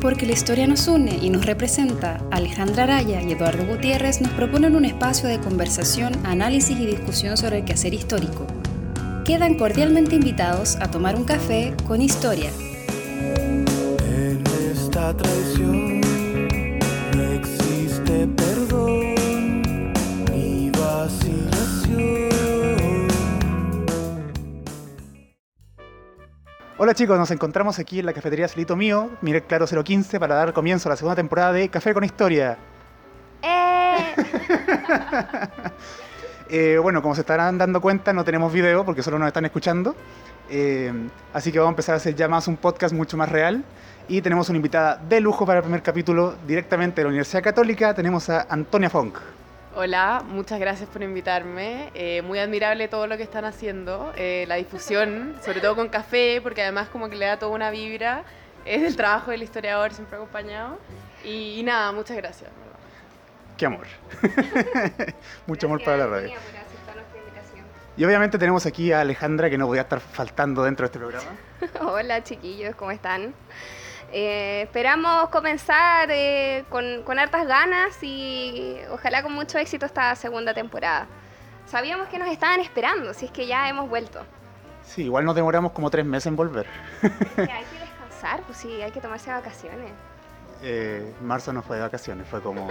Porque la historia nos une y nos representa, Alejandra Araya y Eduardo Gutiérrez nos proponen un espacio de conversación, análisis y discusión sobre el quehacer histórico. Quedan cordialmente invitados a tomar un café con historia. En esta traición no existe Hola chicos, nos encontramos aquí en la cafetería Celito Mío, Mire Claro 015, para dar comienzo a la segunda temporada de Café con Historia. ¡Eh! Eh, bueno, como se estarán dando cuenta, no tenemos video porque solo nos están escuchando. Eh, así que vamos a empezar a hacer ya más un podcast mucho más real. Y tenemos una invitada de lujo para el primer capítulo directamente de la Universidad Católica. Tenemos a Antonia Funk. Hola, muchas gracias por invitarme. Eh, muy admirable todo lo que están haciendo, eh, la difusión, sobre todo con café, porque además como que le da toda una vibra. Es del trabajo del historiador, siempre acompañado. Y, y nada, muchas gracias. ¡Qué amor! Mucho amor para la radio. Y obviamente tenemos aquí a Alejandra, que no podía estar faltando dentro de este programa. Hola chiquillos, ¿cómo están? Eh, esperamos comenzar eh, con, con hartas ganas y ojalá con mucho éxito esta segunda temporada. Sabíamos que nos estaban esperando, si es que ya hemos vuelto. Sí, igual nos demoramos como tres meses en volver. Que hay que descansar, pues sí, hay que tomarse vacaciones. Eh, marzo no fue de vacaciones, fue como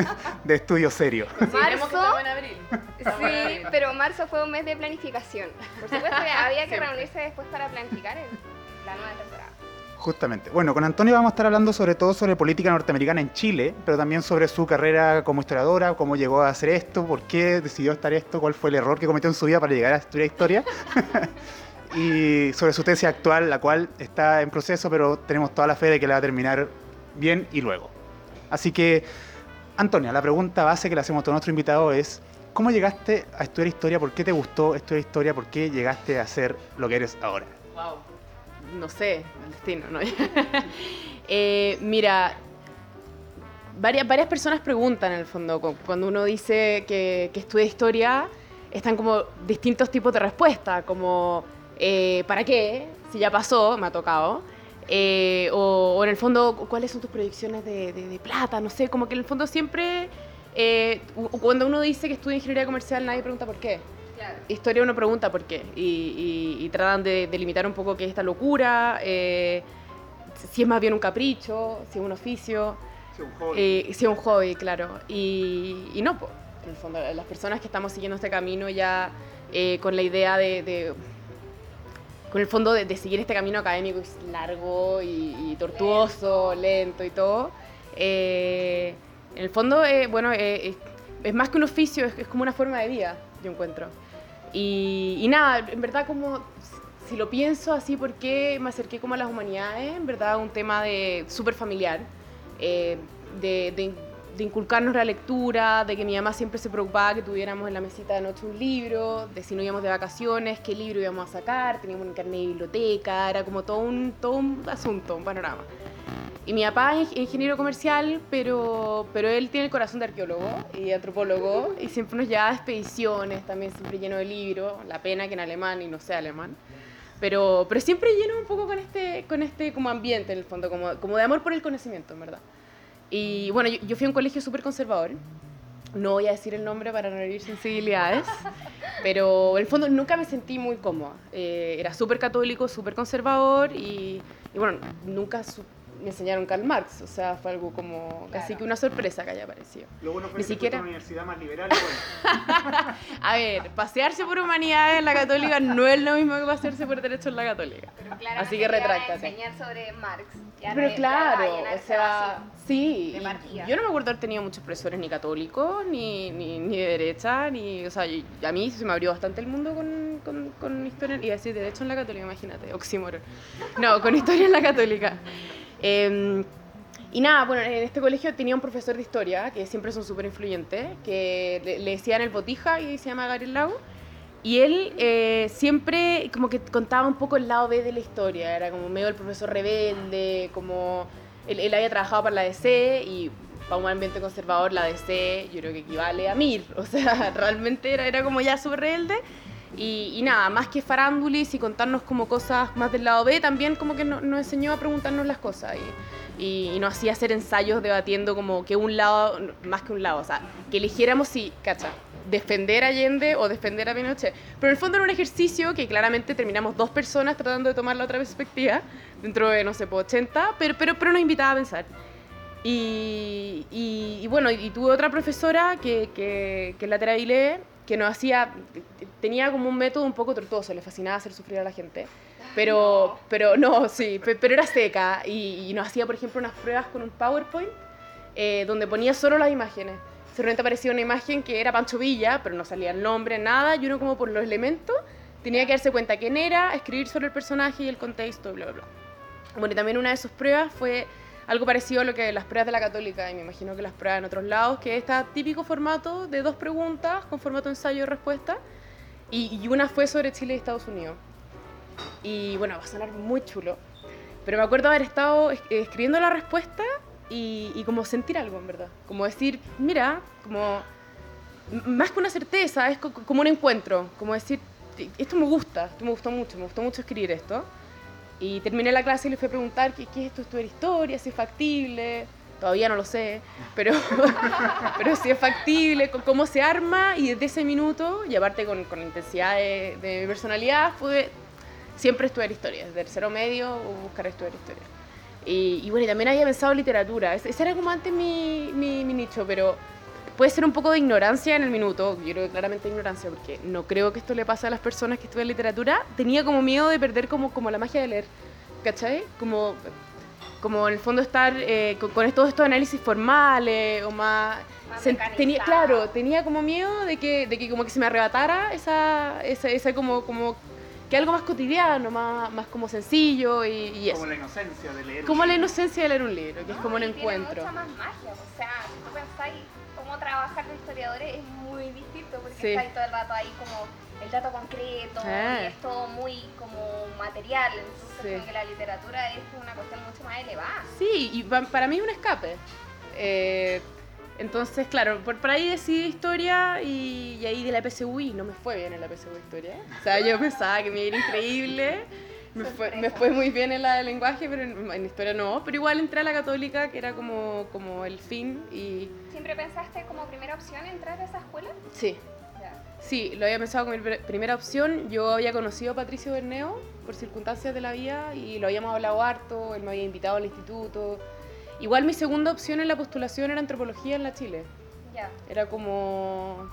de estudio serio. Marzo, estamos en abril. sí, pero marzo fue un mes de planificación. Por supuesto que había que Siempre. reunirse después para planificar el- la nueva temporada. Justamente. Bueno, con Antonio vamos a estar hablando sobre todo sobre política norteamericana en Chile, pero también sobre su carrera como historiadora, cómo llegó a hacer esto, por qué decidió estar esto, cuál fue el error que cometió en su vida para llegar a estudiar historia. y sobre su tesis actual, la cual está en proceso, pero tenemos toda la fe de que la va a terminar bien y luego. Así que, Antonia, la pregunta base que le hacemos a nuestro invitado es, ¿cómo llegaste a estudiar historia? ¿Por qué te gustó estudiar historia? ¿Por qué llegaste a ser lo que eres ahora? Wow. No sé, destino, ¿no? Eh, mira, varias, varias personas preguntan en el fondo, cu- cuando uno dice que, que estudia historia, están como distintos tipos de respuesta, como eh, ¿para qué? Si ya pasó, me ha tocado. Eh, o, en el fondo, ¿cuáles son tus proyecciones de, plata? No sé, como que en el fondo siempre, cuando uno dice que estudia ingeniería comercial, nadie pregunta por qué Claro. historia uno pregunta por qué y, y- y tratan de delimitar un poco qué es esta locura, eh, si es más bien un capricho, si es un oficio, eh, si es un hobby, claro. Y, y no, pues, en el fondo, las personas que estamos siguiendo este camino ya eh, con la idea de, de- con el fondo de, de seguir este camino académico es largo y, y tortuoso, lento, y todo. eh, en el fondo, eh, bueno, eh, es, es más que un oficio, es, es como una forma de vida, yo encuentro. Y, nada, en verdad como si- lo pienso así, ¿por qué me acerqué como a las humanidades? En verdad un tema de súper familiar, eh, de- de inculcarnos la lectura, de que mi mamá siempre se preocupaba que tuviéramos en la mesita de noche un libro, de si no íbamos de vacaciones, qué libro íbamos a sacar, teníamos un carnet de biblioteca, era como todo un, todo un asunto, un panorama. Y mi papá es ingeniero comercial, pero, pero él tiene el corazón de arqueólogo y antropólogo y siempre nos lleva a expediciones, también siempre lleno de libros, la pena que en alemán y no sé alemán. Pero, pero siempre lleno un poco con este, con este como ambiente en el fondo, como, como de amor por el conocimiento, en verdad. Y bueno, yo, yo fui a un colegio súper conservador. No voy a decir el nombre para no herir sensibilidades, pero en el fondo nunca me sentí muy cómoda. Eh, era súper católico, súper conservador y, y bueno, nunca su- me enseñaron Karl Marx, o sea, fue algo como casi que una sorpresa que haya aparecido. Lo bueno fue Ni que siquiera- una universidad más liberal. y bueno. A ver, pasearse por humanidades en la católica no es lo mismo que pasearse por derecho en la católica. Así que retráctate. enseñar sobre Marx. Ya Pero claro, o sea, sí. y. Yo no me acuerdo haber tenido muchos profesores ni católicos, ni, ni, ni de derecha, ni. O sea, y- a mí se me abrió bastante el mundo con, con, con historia. Iba a decir derecho en la católica, imagínate, oxímoron. No, con historia en la católica. Em, y nada, bueno, en este colegio tenía un profesor de historia, que siempre son súper influyentes, que le, le decían el botija y se llama Gabriel Lago. Y él eh, siempre como que contaba un poco el lado B de la historia, era como medio el profesor rebelde, como él, él había trabajado para la DC y para un ambiente conservador la DC yo creo que equivale a Mir, o sea, realmente era, era como ya súper rebelde. Y, nada, más que farándulis y contarnos como cosas más del lado B, también como que nos enseñó a preguntarnos las cosas y, y, nos hacía hacer ensayos debatiendo como que un lado, más que un lado, o sea, que eligiéramos si, cacha, defender a Allende o defender a Pinochet. Pero en el fondo era un ejercicio que claramente terminamos dos personas tratando de tomar la otra perspectiva, dentro de, no sé, 80, pero, pero, pero nos invitaba a pensar. Y, y, bueno, y tuve otra profesora que, que, que la Teravilé, que nos hacía, tenía como un método un poco tortuoso, le fascinaba hacer sufrir a la gente. Pero no, pero, no sí, pero era seca y, nos hacía, por ejemplo, unas pruebas con un PowerPoint eh, donde ponía solo las imágenes. Se repente aparecía una imagen que era Pancho Villa, pero no salía el nombre, nada, y uno como por los elementos tenía que darse cuenta quién era, escribir sobre el personaje y el contexto, bla, bla, bla. Bueno, y también una de sus pruebas fue algo parecido a lo que las pruebas de la católica, y me imagino que las pruebas en otros lados, que es este típico formato de dos preguntas con formato ensayo y respuesta, y, una fue sobre Chile y Estados Unidos. Y bueno, va a sonar muy chulo, pero me acuerdo haber estado escribiendo la respuesta y, y como sentir algo, en verdad. Como decir, mira, como más que una certeza, es como un encuentro, como decir, esto me gusta, esto me gustó mucho, me gustó mucho escribir esto. Y terminé la clase y le fui a preguntar qué, es esto, estudiar historia, si es factible. Todavía no lo sé, pero, pero si es factible, cómo se arma. Y desde ese minuto, y aparte con, con intensidad de, de, mi personalidad, pude siempre estudiar historia. Desde el cero medio, buscar estudiar historia. Y, bueno, también había pensado literatura. Ese era como antes mi, mi, mi nicho, pero puede ser un poco de ignorancia en el minuto, yo creo que claramente ignorancia, porque no creo que esto le pase a las personas que estudian literatura, tenía como miedo de perder como, como la magia de leer, ¿cachai? Como, como en el fondo estar eh, con, todos estos análisis formales o más... tenía, claro, tenía como miedo de que, de que como que se me arrebatara esa, esa, esa como, como que algo más cotidiano, más, más como sencillo y, y Como la inocencia de leer. Como la inocencia de leer un libro, que es como un encuentro. Tiene mucha más magia, o sea, si tú pensáis trabajar con historiadores es muy distinto porque sí. está todo el rato ahí como el dato concreto ah. y es todo muy como material, entonces sí. que la literatura es una cuestión mucho más elevada. Sí, y para mí es un escape. Eh, entonces, claro, por, por ahí decidí historia y, y, ahí de la PSU y no me fue bien en la PSU historia. O sea, yo pensaba que me iba increíble. Me fue, me fue, muy bien en la de lenguaje, pero en, en, historia no. Pero igual entré a la católica, que era como, como el fin. y ¿Siempre pensaste como primera opción entrar a esa escuela? Sí. Sí, lo había pensado como mi primera opción. Yo había conocido a Patricio Berneo por circunstancias de la vida y lo habíamos hablado harto. Él me había invitado al instituto. Igual mi segunda opción en la postulación era antropología en la Chile. Ya. Era como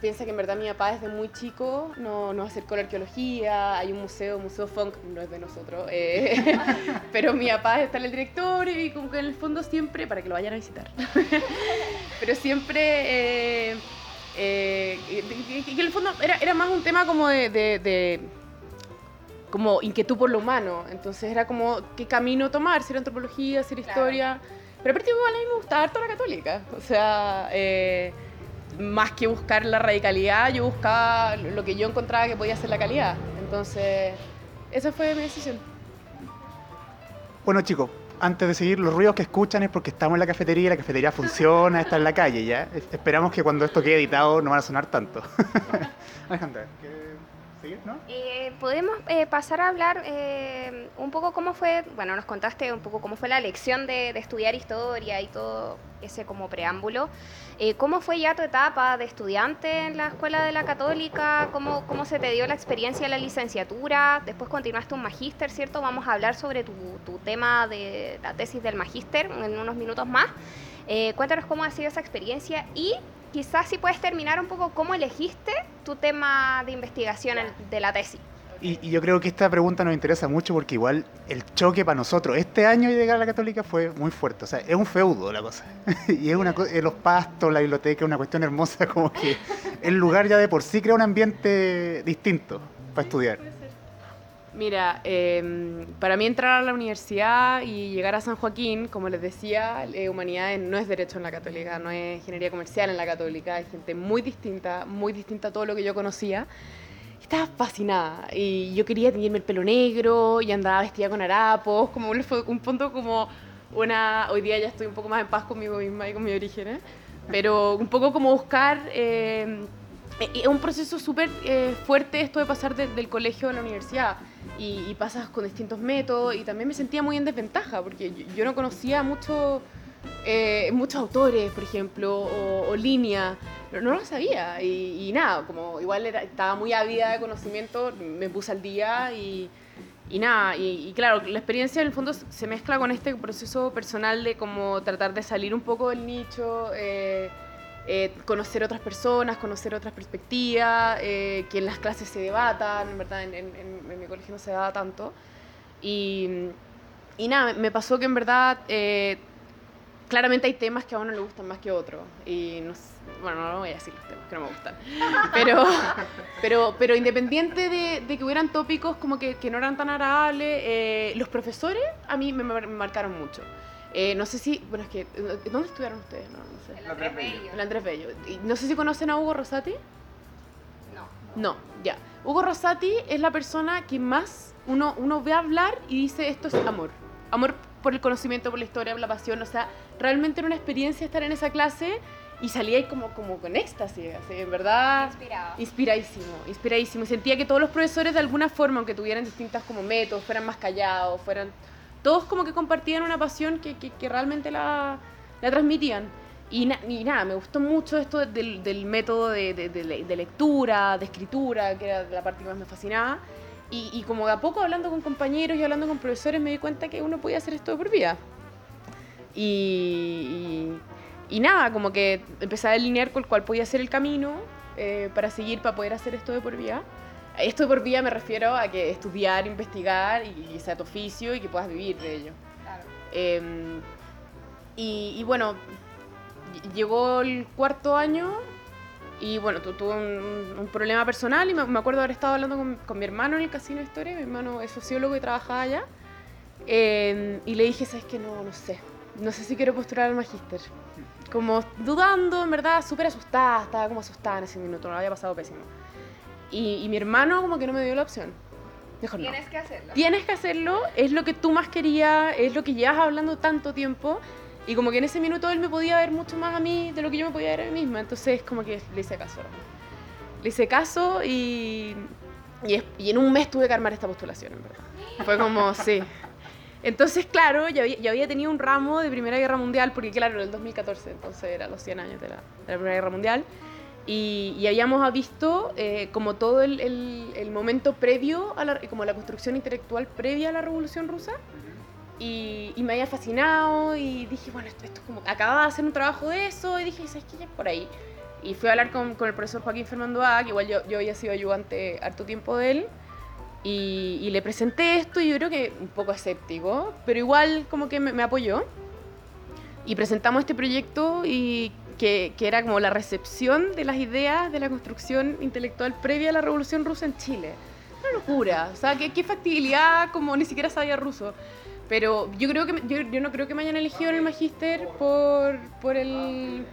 piensa que en verdad mi papá desde muy chico no, nos acercó a la arqueología, hay un museo, Museo Funk, no es de nosotros, eh, pero mi papá está en el directorio y como que en el fondo siempre, para que lo vayan a visitar, pero siempre, eh, eh, que en el fondo era, era, más un tema como de, de, de como inquietud por lo humano, entonces era como qué camino tomar, si era antropología, si era claro. historia, pero aparte igual a mí me gustaba harto la católica, o sea... Eh, más que buscar la radicalidad, yo buscaba lo que yo encontraba que podía ser la calidad. Entonces, esa fue mi decisión. Bueno, chicos, antes de seguir, los ruidos que escuchan es porque estamos en la cafetería, la cafetería funciona, está en la calle ya. Esperamos que cuando esto quede editado no van a sonar tanto. Alejandra, ¿seguir, no? Eh, Podemos eh, pasar a hablar eh, un poco cómo fue, bueno, nos contaste un poco cómo fue la lección de, estudiar historia y todo ese como preámbulo. Eh, ¿Cómo fue ya tu etapa de estudiante en la Escuela de la Católica? ¿Cómo, ¿Cómo se te dio la experiencia de la licenciatura? Después continuaste un magíster, ¿cierto? Vamos a hablar sobre tu, tu, tema de la tesis del magíster en unos minutos más. Cuéntanos cómo ha sido esa experiencia y quizás si puedes terminar un poco cómo elegiste tu tema de investigación de la tesis. Y, y, yo creo que esta pregunta nos interesa mucho porque igual el choque para nosotros este año llegar a la católica fue muy fuerte. O sea, es un feudo la cosa. y es una los pastos, la biblioteca, una cuestión hermosa como que el lugar ya de por sí crea un ambiente distinto para estudiar. Mira, eh, para mí entrar a la universidad y llegar a San Joaquín, como les decía, eh, humanidades no es derecho en la católica, no es ingeniería comercial en la católica, hay gente muy distinta, muy distinta a todo lo que yo conocía. Estaba fascinada y yo quería tenerme el pelo negro y andaba vestida con harapos, como fue un punto como una, hoy día ya estoy un poco más en paz conmigo misma y con mis orígenes, pero un poco como buscar eh, eh, es un proceso súper eh, fuerte esto de pasar de- del colegio a la universidad y, pasas con distintos métodos y también me sentía muy en desventaja porque yo, no conocía mucho, eh, muchos autores, por ejemplo, o, o líneas, no, no lo sabía y, nada, como igual era- estaba muy ávida de conocimiento, me puse al día y, nada, y, y claro, la experiencia en el fondo se mezcla con este proceso personal de como tratar de salir un poco del nicho. eh, eh, conocer otras personas, conocer otras perspectivas, eh, que en las clases se debatan, en verdad en, en- mi colegio no se daba tanto. Y, y nada, me- pasó que en verdad eh, claramente hay temas que a uno le gustan más que a otro. Y no, bueno, no voy a decir los temas que no me gustan. Pero, pero, pero independiente de, de que hubieran tópicos como que, que no eran tan agradables, eh, los profesores a mí me marcaron mucho. Eh, no sé si, bueno, es que, eh, ¿dónde estudiaron ustedes? No, no sé. El Andrés Bello. El Andrés Bello. Y No sé si conocen a Hugo Rosati. No. No, ya. Hugo Rosati es la persona que más uno, uno ve hablar y dice esto es amor. Amor por el conocimiento, por la historia, por la pasión. O sea, realmente era una experiencia estar en esa clase y salía ahí como, como con éxtasis. Así, en verdad. Inspirado. Inspiradísimo, inspiradísimo. Y sentía que todos los profesores de alguna forma, aunque tuvieran distintas como métodos, fueran más callados, fueran... Todos como que compartían una pasión que, que, realmente la, la transmitían. Y, na- nada, me gustó mucho esto del, del método de, de- de le- de lectura, de escritura, que era la parte que más me fascinaba. Y, y como de a poco hablando con compañeros y hablando con profesores me di cuenta que uno podía hacer esto de por vida. Y, y, nada, como que empecé a delinear con cuál podía ser el camino eh, para seguir, para poder hacer esto de por vida. Esto por vida me refiero a que estudiar, investigar y, y sea tu oficio y que puedas vivir de ello. Claro. Eh, y, y bueno, ll- llegó el cuarto año y bueno, tu- tuve un, un problema personal y me, me acuerdo haber estado hablando con, con mi hermano en el Casino de Historia, mi hermano es sociólogo y trabajaba allá. Eh, y le dije, ¿sabes qué? No, no sé. No sé si quiero postular al magíster. Como dudando, en verdad, súper asustada, estaba como asustada en ese minuto, lo había pasado pésimo. Y, y mi hermano como que no me dio la opción. Dijo, no. Tienes que hacerlo. Tienes que hacerlo, es lo que tú más querías, es lo que llevas hablando tanto tiempo. Y como que en ese minuto él me podía ver mucho más a mí de lo que yo me podía ver a mí misma. Entonces como que le hice caso. Le hice caso y, y, es- y en un mes tuve que armar esta postulación, en verdad. Fue como, sí. Entonces, claro, ya había, tenido un ramo de Primera Guerra Mundial, porque claro, era el 2014, entonces era los 100 años de la, de la Primera Guerra Mundial. Y, y habíamos visto eh, como todo el, el- el momento previo, a la, como la construcción intelectual previa a la Revolución Rusa. Y, y me había fascinado y dije, bueno, esto, esto es como, acababa de hacer un trabajo de eso y dije, ¿sabes qué? Ya es por ahí. Y fui a hablar con, con el profesor Joaquín Fernando A, que igual yo, yo había sido ayudante harto tiempo de él. Y, y le presenté esto y yo creo que un poco escéptico, pero igual como que me, me apoyó. Y presentamos este proyecto y que, que era como la recepción de las ideas de la construcción intelectual previa a la Revolución Rusa en Chile. Una locura, o sea, qué, qué factibilidad, como ni siquiera sabía ruso. Pero yo creo que yo, yo no creo que me hayan elegido en el magíster por, por el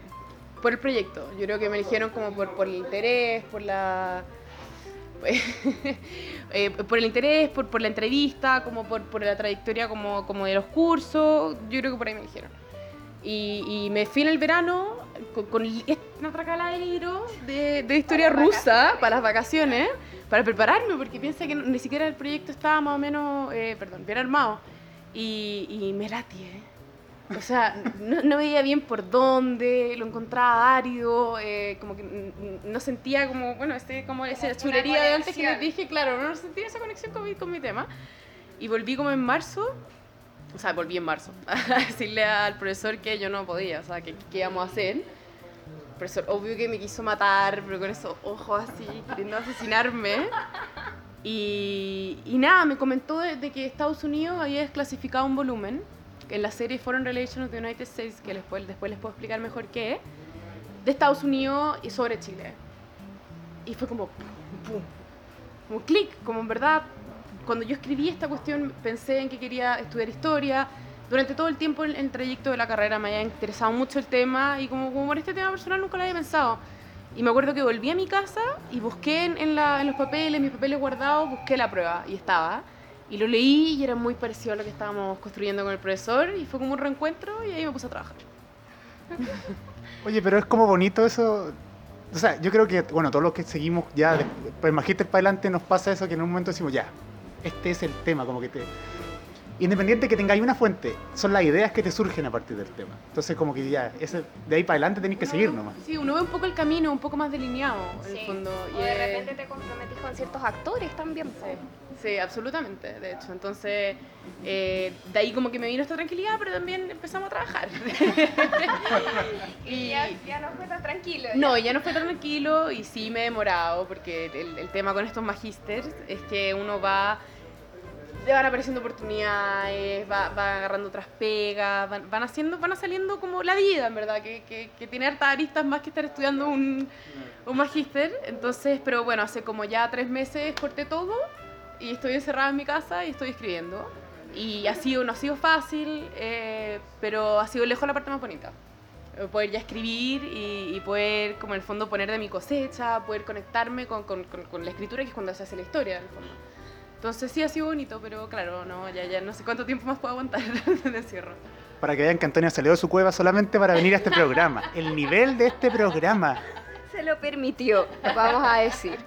por el proyecto. Yo creo que me eligieron como por, por el interés, por la eh, por el interés, por, por la entrevista, como por, por la trayectoria como, como de los cursos, yo creo que por ahí me eligieron. Y, y me fui en el verano con, con una tracala de libros de, de historia Para rusa vacaciones. para las vacaciones, para prepararme, porque piensa que no- ni siquiera el proyecto estaba más o menos, eh, perdón, bien armado. Y, y me latié. O sea, no, no veía bien por dónde, lo encontraba árido, eh, como que no sentía como, bueno, este, como esa una chulería de antes que les dije, claro, no sentía esa conexión con mi, con mi tema. Y volví como en marzo, o sea, volví en marzo, a decirle al profesor que yo no podía, o sea, que qué íbamos a hacer. El profesor, obvio que me quiso matar, pero con esos ojos así, queriendo asesinarme. Y, y nada, me comentó de, de que Estados Unidos había desclasificado un volumen en la serie Foreign Relations of the United States, que después, después les puedo explicar mejor qué de Estados Unidos y sobre Chile. Y fue como, pum, pum, como clic, como en verdad, cuando yo escribí esta cuestión pensé en que quería estudiar historia. Durante todo el tiempo en el trayecto de la carrera me había interesado mucho el tema y como, como por este tema personal nunca lo había pensado. Y me acuerdo que volví a mi casa y busqué en, la- en los papeles, mis papeles guardados, busqué la prueba y estaba. Y lo leí y era muy parecido a lo que estábamos construyendo con el profesor y fue como un reencuentro y ahí me puse a trabajar. Oye, pero es como bonito eso, O sea, yo creo que, bueno, todos los que seguimos ya, pues Magíster para adelante nos pasa eso que en un momento decimos, ya, este es el tema, como que te... Independiente que tengáis una fuente, son las ideas que te surgen a partir del tema. Entonces, como que ya, ese, de ahí para adelante tenéis que seguir nomás. Sí, uno ve un poco el camino, un poco más delineado, en Sí. el fondo. O de es- repente te comprometís con ciertos actores también. Sí, sí, absolutamente, de hecho. Entonces, eh, de ahí como que me vino esta tranquilidad, pero también empezamos a trabajar. Y ya, ya no fue tan tranquilo. No, ya no fue tan tranquilo y sí me he demorado, porque el, el tema con estos magísters es que uno va, le van apareciendo oportunidades, va, va agarrando otras pegas, van, van haciendo, van saliendo como la vida, en verdad, que, que, que tiene hartas aristas más que estar estudiando un, un magíster. Entonces, pero bueno, hace como ya tres meses corté todo y estoy encerrada en mi casa y estoy escribiendo. Y ha sido, no ha sido fácil, eh, pero ha sido lejos la parte más bonita poder ya escribir y, y poder, como en el fondo, poner de mi cosecha, poder conectarme con, con- con- con la escritura, que es cuando se hace la historia, en el fondo. Entonces sí ha sido bonito, pero claro, no, ya, ya no sé cuánto tiempo más puedo aguantar el encierro. Para que vean que Antonio salió de su cueva solamente para venir a este programa. El nivel de este programa. Se lo permitió, vamos a decir.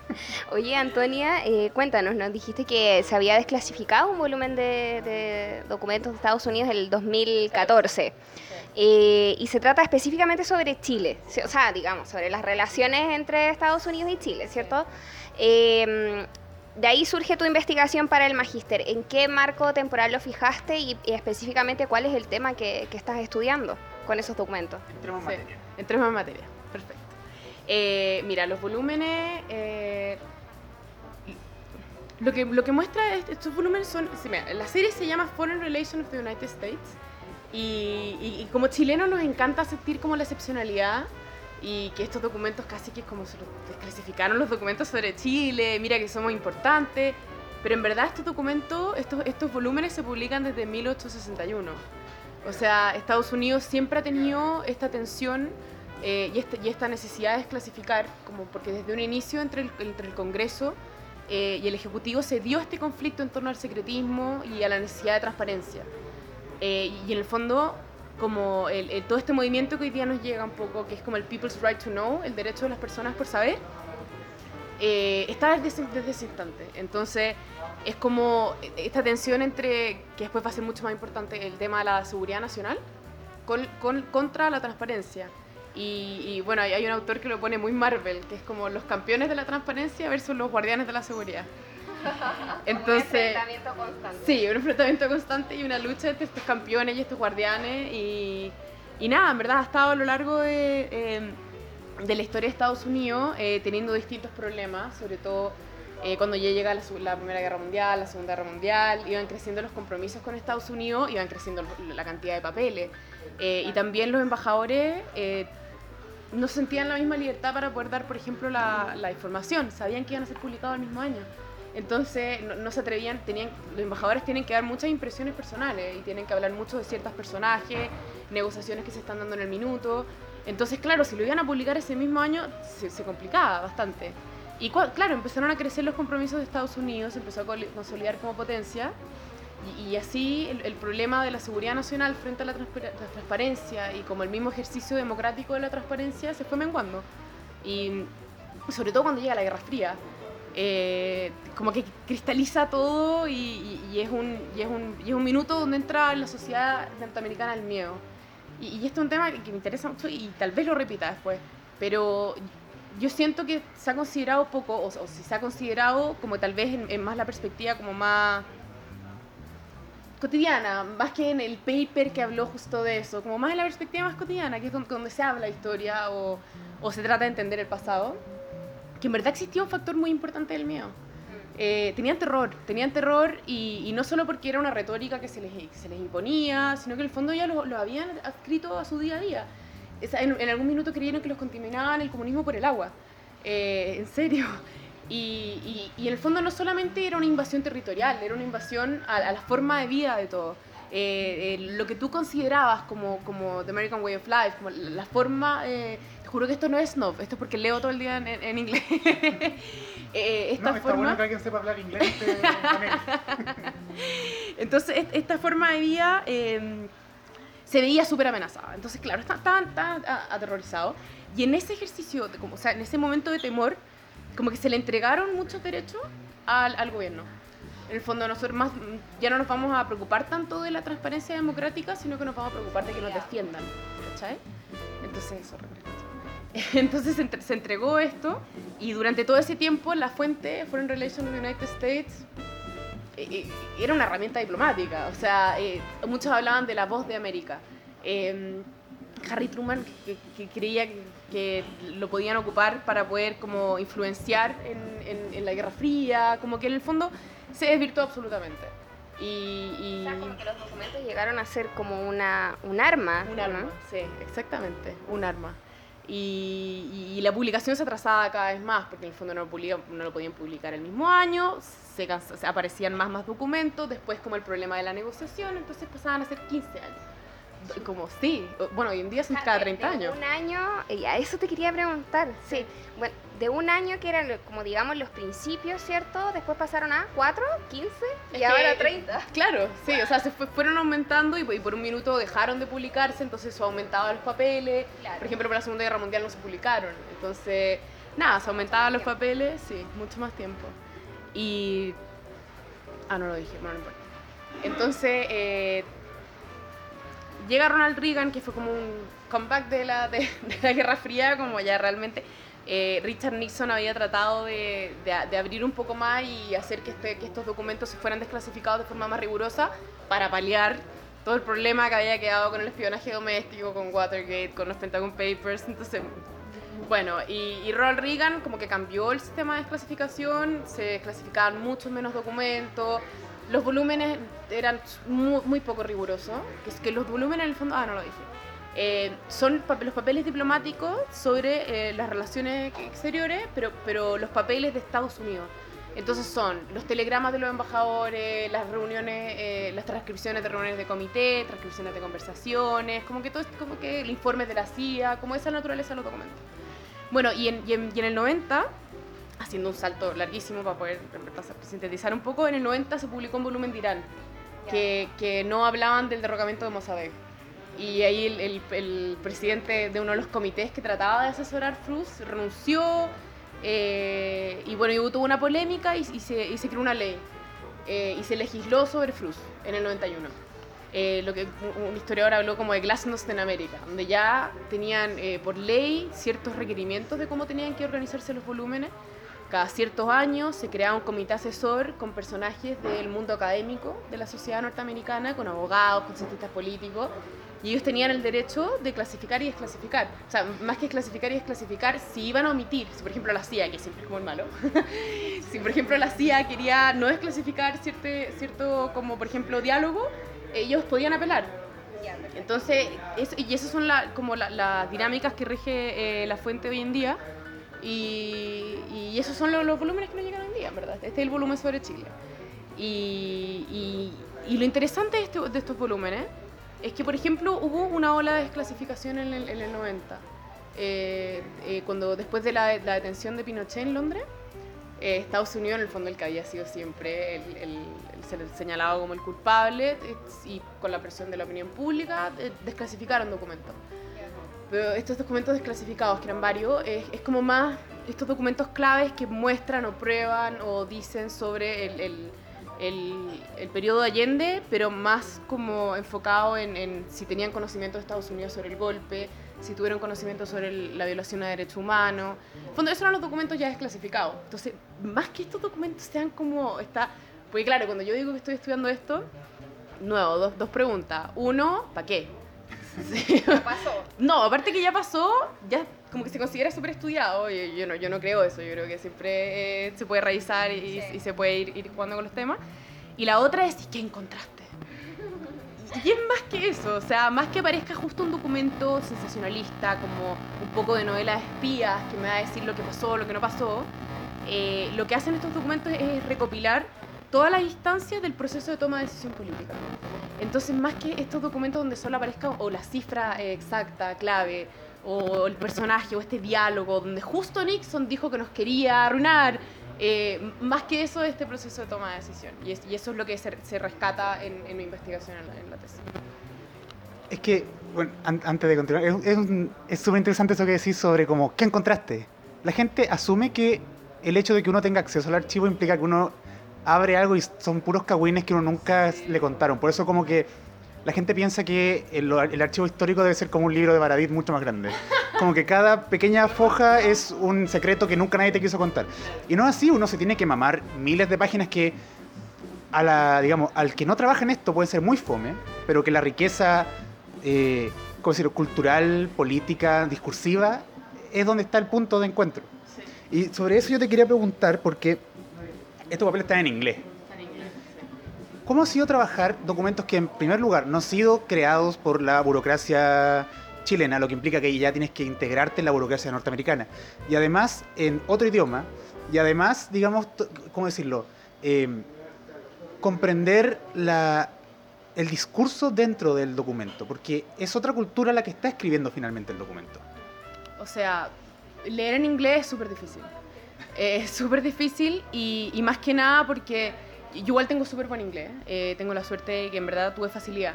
Oye, Antonia, eh, cuéntanos, nos dijiste que se había desclasificado un volumen de, de documentos de Estados Unidos el 2014. Eh, y se trata específicamente sobre Chile, o sea, digamos, sobre las relaciones entre Estados Unidos y Chile, ¿cierto? Eh, de ahí surge tu investigación para el magíster. ¿En qué marco temporal lo fijaste y, y específicamente cuál es el tema que, que estás estudiando con esos documentos? Entremos en Sí, materia. entremos en materia. Perfecto. Eh, mira, los volúmenes. eh, lo, que, lo que muestra est- estos volúmenes son. sí, mira, la serie se llama Foreign Relations of the United States. Y, y- y como chilenos nos encanta sentir como la excepcionalidad y que estos documentos casi que como se los desclasificaron los documentos sobre Chile, mira que somos importantes, pero en verdad estos documentos, estos, estos volúmenes se publican desde 1861. O sea, Estados Unidos siempre ha tenido esta tensión eh, y, este- y esta necesidad de desclasificar, como porque desde un inicio entre el, entre el Congreso eh, y el Ejecutivo se dio este conflicto en torno al secretismo y a la necesidad de transparencia. Eh, y en el fondo, como el- el- todo este movimiento que hoy día nos llega un poco, que es como el People's Right to Know, el derecho de las personas por saber, eh, está desde desde ese instante. Entonces, es como esta tensión entre, que después va a ser mucho más importante, el tema de la seguridad nacional con, con- contra la transparencia. Y, y, bueno, hay un autor que lo pone muy Marvel, que es como los campeones de la transparencia versus los guardianes de la seguridad. Entonces, enfrentamiento constante. Sí, un enfrentamiento constante y una lucha entre estos campeones y estos guardianes. Y, y nada, en verdad ha estado a lo largo de, eh, de la historia de Estados Unidos eh, teniendo distintos problemas, sobre todo eh, cuando ya llega la, la Primera Guerra Mundial, la Segunda Guerra Mundial, iban creciendo los compromisos con Estados Unidos, iban creciendo la cantidad de papeles. Eh, y también los embajadores eh, no sentían la misma libertad para poder dar, por ejemplo, la, la información. Sabían que iban a ser publicados el mismo año. Entonces no, se atrevían, tenían, los embajadores tienen que dar muchas impresiones personales y tienen que hablar mucho de ciertos personajes, negociaciones que se están dando en el minuto. Entonces, claro, si lo iban a publicar ese mismo año, se, complicaba bastante. Y claro, empezaron a crecer los compromisos de Estados Unidos, empezó a consolidar como potencia. Y, así el, problema de la seguridad nacional frente a la, la transparencia y como el mismo ejercicio democrático de la transparencia se fue menguando. Y sobre todo cuando llega la Guerra Fría, eh, como que cristaliza todo y, y- y es un, y, es un, y es un minuto donde entra en la sociedad norteamericana el miedo. Y, y esto es un tema que, que me interesa mucho y tal vez lo repita después, pero yo siento que se ha considerado poco, o, o si se ha considerado como tal vez en, en más la perspectiva como más cotidiana, más que en el paper que habló justo de eso, como más en la perspectiva más cotidiana, que es donde, donde se habla historia o, o se trata de entender el pasado, que en verdad existía un factor muy importante del miedo. Eh, tenían terror, tenían terror y, y no solo porque era una retórica que se les, se les imponía, sino que en el fondo ya lo, lo habían adscrito a su día a día. Esa- en, en algún minuto creyeron que los contaminaban el comunismo por el agua. Eh, en serio. Y, y- y en el fondo no solamente era una invasión territorial, era una invasión a, a la forma de vida de todo. Eh, eh, lo que tú considerabas como, como The American Way of Life, como la, la forma... eh, juro que esto no es snob, esto es porque leo todo el día en, en- inglés. Eh, esta No, está forma... bueno que alguien sepa hablar inglés. este, él. Entonces, est- esta forma de vida eh, se veía súper amenazada. Entonces, claro, estaban tan aterrorizados. Y en ese ejercicio, de como, o sea, en ese momento de temor, como que se le entregaron muchos derechos al, al gobierno. En el fondo, nosotros más, ya no nos vamos a preocupar tanto de la transparencia democrática, sino que nos vamos a preocupar de que nos defiendan. ¿Cachai? Entonces, eso Entonces se entregó esto y durante todo ese tiempo la fuente Foreign Relations of the United States eh, eh, era una herramienta diplomática. O sea, eh, muchos hablaban de la voz de América. Em, Harry Truman que, creía que, lo podían ocupar para poder como influenciar en, en, la Guerra Fría, como que en el fondo se desvirtuó absolutamente. Y, y... O sea, como que los documentos llegaron a ser como una, un arma. Un arma, sí, exactamente, un arma. Y, y, la publicación se atrasaba cada vez más, porque en el fondo no lo, no lo podían publicar el mismo año, se, se, aparecían más, más documentos, después como el problema de la negociación, entonces pasaban a ser 15 años. Como sí, bueno, hoy en día son cada 30 años. Un año, y a eso te quería preguntar, sí. Bueno, de un año que eran como digamos los principios, ¿cierto? Después pasaron a 4, 15 y ahora 30. Claro, sí, o sea, se fueron aumentando y, por un minuto dejaron de publicarse, entonces eso aumentaba los papeles. Por ejemplo, para la Segunda Guerra Mundial no se publicaron. Entonces, nada, se aumentaban los papeles, sí, mucho más tiempo. Y... Ah, no lo dije, bueno, no importa. Entonces, eh, llega Ronald Reagan, que fue como un comeback de la, de, la Guerra Fría, como ya realmente eh, Richard Nixon había tratado de, abrir un poco más y hacer que, este, que estos documentos se fueran desclasificados de forma más rigurosa para paliar todo el problema que había quedado con el espionaje doméstico, con Watergate, con los Pentagon Papers. Entonces, bueno, y, Ronald Reagan como que cambió el sistema de desclasificación, se desclasificaban muchos menos documentos, los volúmenes eran muy, muy poco rigurosos, que es que los volúmenes en el fondo, ah, no lo dije, eh, son los papeles diplomáticos sobre eh, las relaciones exteriores, pero, pero los papeles de Estados Unidos. Entonces son los telegramas de los embajadores, las reuniones, eh, las transcripciones de reuniones de comité, transcripciones de conversaciones, como que todo como que el informe de la CIA, como esa naturaleza de los documentos. Bueno, y en, y en, y en el 90 haciendo un salto larguísimo para poder sintetizar un poco, en el 90 se publicó un volumen de Irán, que, que, no hablaban del derrocamiento de Mossadegh. Y ahí el, el, presidente de uno de los comités que trataba de asesorar Fruz renunció, eh, y bueno, y hubo una polémica y, se, y se, creó una ley, eh, y se legisló sobre Fruz en el 91. Eh, lo que un historiador habló como de glasnost en América, donde ya tenían por ley ciertos requerimientos de cómo tenían que organizarse los volúmenes cada ciertos años se creaba un comité asesor con personajes del mundo académico de la sociedad norteamericana, con abogados, con cientistas políticos, y ellos tenían el derecho de clasificar y desclasificar. O sea, más que clasificar y desclasificar, si iban a omitir, si por ejemplo la CIA, que siempre es como el malo, si por ejemplo la CIA quería no desclasificar cierto, cierto como por ejemplo diálogo, ellos podían apelar. Entonces, y esas son la, como las dinámicas que rige eh, la fuente hoy en día. Y, y esos son los, volúmenes que nos llegan hoy en día, ¿verdad? Este es el volumen sobre Chile. Y, y, lo interesante de, este, de, estos volúmenes es que, por ejemplo, hubo una ola de desclasificación en el, en el 90. Eh, eh, cuando después de la, detención de Pinochet en Londres, eh, Estados Unidos, en el fondo, el que había sido siempre el señalado como el culpable, y con la presión de la opinión pública, desclasificaron documentos. Pero estos documentos desclasificados, que eran varios, es, es, como más estos documentos claves que muestran o prueban o dicen sobre el, el, el, el periodo de Allende, pero más como enfocado en, en, si tenían conocimiento de Estados Unidos sobre el golpe, si tuvieron conocimiento sobre la violación de derechos humanos. En fondo, esos eran los documentos ya desclasificados. Entonces, más que estos documentos sean como... Está, porque claro, cuando yo digo que estoy estudiando esto, nuevo, dos, dos preguntas. Uno, ¿para qué? Sí. pasó? No, aparte que ya pasó, ya como que se considera súper estudiado. Yo, yo, no, yo no creo eso, yo creo que siempre eh, se puede revisar y, y, se puede ir, ir, jugando con los temas. Y la otra es, ¿y qué encontraste? Y es más que eso, o sea, más que parezca justo un documento sensacionalista, como un poco de novela de espías que me va a decir lo que pasó, lo que no pasó, eh, lo que hacen estos documentos es recopilar todas las instancias del proceso de toma de decisión política. Entonces, más que estos documentos donde solo aparezca o la cifra exacta, clave, o el personaje, o este diálogo, donde justo Nixon dijo que nos quería arruinar, eh, más que eso, este proceso de toma de decisión. Y, eso es lo que se, rescata en, mi investigación en la, tesis. Es que, bueno, an- antes de continuar, es- es súper interesante eso que decís sobre como, ¿qué encontraste? La gente asume que el hecho de que uno tenga acceso al archivo implica que uno abre algo y son puros cagüines que uno nunca le contaron. Por eso como que la gente piensa que el, el archivo histórico debe ser como un libro de Baradit mucho más grande. Como que cada pequeña foja es un secreto que nunca nadie te quiso contar. Y no es así, uno se tiene que mamar miles de páginas que a la, digamos, al que no trabaja en esto puede ser muy fome, pero que la riqueza eh, cultural, política, discursiva, es donde está el punto de encuentro. Y sobre eso yo te quería preguntar, porque estos papeles están en inglés. ¿Cómo ha sido trabajar documentos que en primer lugar no han sido creados por la burocracia chilena, lo que implica que ya tienes que integrarte en la burocracia norteamericana? Y además en otro idioma, y además, digamos, ¿cómo decirlo? Eh, comprender la, el discurso dentro del documento, porque es otra cultura la que está escribiendo finalmente el documento. O sea, leer en inglés es súper difícil. Es súper difícil y, y más que nada porque yo igual tengo súper buen inglés. eh, tengo la suerte de que en verdad tuve facilidad.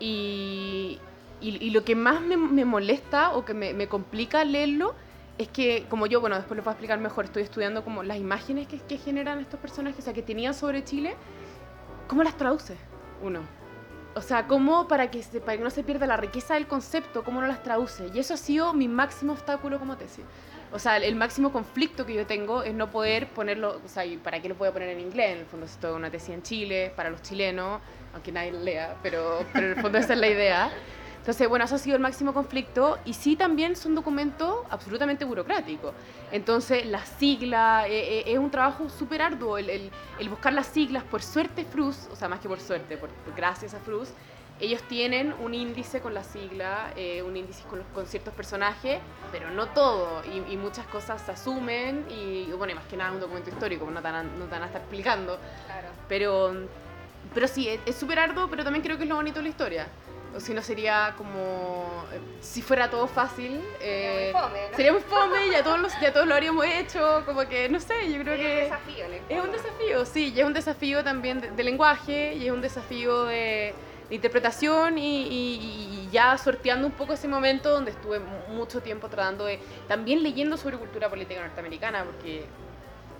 Y, y- y lo que más me, me molesta o que me, me complica leerlo es que, como yo, bueno, después lo voy a explicar mejor, estoy estudiando como las imágenes que, que generan estos personajes, o sea, que tenían sobre Chile, ¿cómo las traduce uno? O sea, cómo para que, se- para que no se pierda la riqueza del concepto, cómo no las traduce. Y eso ha sido mi máximo obstáculo como tesis. O sea, el, máximo conflicto que yo tengo es no poder ponerlo, o sea, ¿y ¿para qué lo a poner en inglés? En el fondo, es una tesis en Chile, para los chilenos, aunque nadie lo lea, pero, pero en el fondo esa es la idea. Entonces, bueno, eso ha sido el máximo conflicto y sí también es un documento absolutamente burocrático. Entonces, las siglas, eh, eh, es un trabajo súper arduo el, el- el buscar las siglas. Por suerte, Frus, o sea, más que por suerte, por, por gracias a Frus, ellos tienen un índice con la sigla, eh, un índice con, los, con ciertos personajes, pero no todo. Y, y muchas cosas se asumen y, bueno, y más que nada es un documento histórico, no a, no a estar explicando. Claro. Pero, pero sí, es- es súper arduo, pero también creo que es lo bonito de la historia. O si no sería como, eh, si fuera todo fácil, eh, Sería muy fome, ¿no? sería muy fome y ya todos, los, ya todos lo haríamos hecho, como que, no sé, yo creo Es un que... desafío, en el Es un desafío, sí, y es un desafío también de, de lenguaje, y es un desafío de, de interpretación, y, y- y ya sorteando un poco ese momento donde estuve mu- mucho tiempo tratando de, también leyendo sobre cultura política norteamericana, porque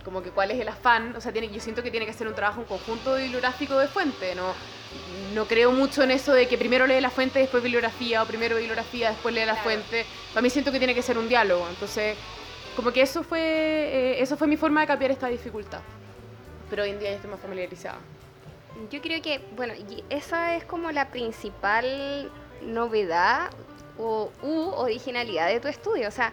como que cuál es el afán, o sea, tiene, yo siento que tiene que ser un trabajo, un conjunto bibliográfico de fuente, no, no creo mucho en eso de que primero lee la fuente, después bibliografía, o primero bibliografía, después lee la Claro. fuente, para mí siento que tiene que ser un diálogo, entonces como que eso fue, eh, eso fue mi forma de capear esta dificultad pero hoy en día ya estoy más familiarizada. Yo creo que, bueno, esa es como la principal novedad o u originalidad de tu estudio. O sea,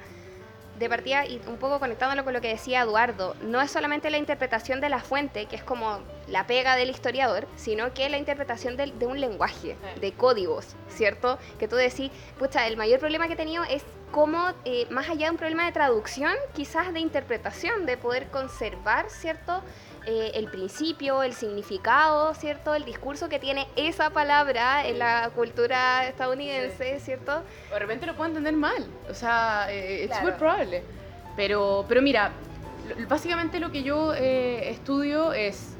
de partida y un poco conectándolo con lo que decía Eduardo, no es solamente la interpretación de la fuente, que es como la pega del historiador, sino que la interpretación del- de, un lenguaje, de códigos, ¿cierto? Que tú decís, pucha, el mayor problema que he tenido es cómo, eh, más allá de un problema de traducción, quizás de interpretación, de poder conservar, ¿cierto? Eh, el principio, el significado, ¿cierto? El discurso que tiene esa palabra en la cultura estadounidense, ¿cierto? O de repente lo puedo entender mal, o sea, eh, es Claro. súper probable. Pero, pero mira, básicamente lo que yo eh, estudio es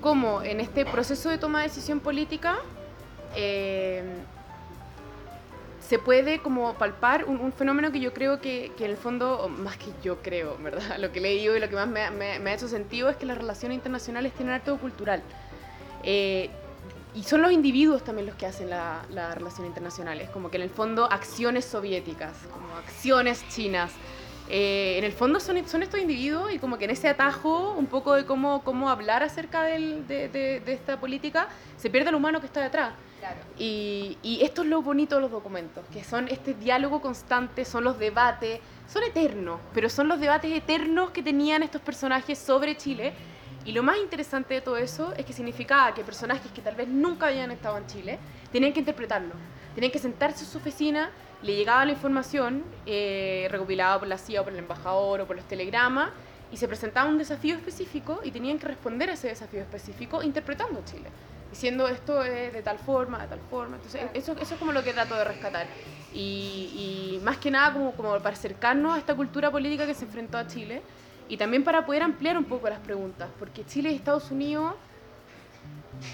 cómo en este proceso de toma de decisión política eh, se puede como palpar un, fenómeno que yo creo que, en el fondo, más que yo creo, ¿verdad? Lo que he leído y lo que más me, ha hecho sentido es que las relaciones internacionales tienen harto cultural. Eh, y son los individuos también los que hacen la, la relación internacional. Es como que en el fondo acciones soviéticas, como acciones chinas. eh, en el fondo son, estos individuos y como que en ese atajo un poco de cómo, cómo hablar acerca de- de esta política se pierde el humano que está detrás. Y esto es lo bonito de los documentos, que son este diálogo constante, son los debates, son eternos, pero son los debates eternos que tenían estos personajes sobre Chile. Y lo más interesante de todo eso es que significaba que personajes que tal vez nunca habían estado en Chile tenían que interpretarlo, tenían que sentarse en su oficina, le llegaba la información eh, recopilada por la CIA o por el embajador o por los telegramas y se presentaba un desafío específico y tenían que responder a ese desafío específico interpretando Chile diciendo esto es de tal forma, de tal forma. Entonces, eso, eso es como lo que trato de rescatar. Y, y más que nada como, como para acercarnos a esta cultura política que se enfrentó a Chile y también para poder ampliar un poco las preguntas, porque Chile y Estados Unidos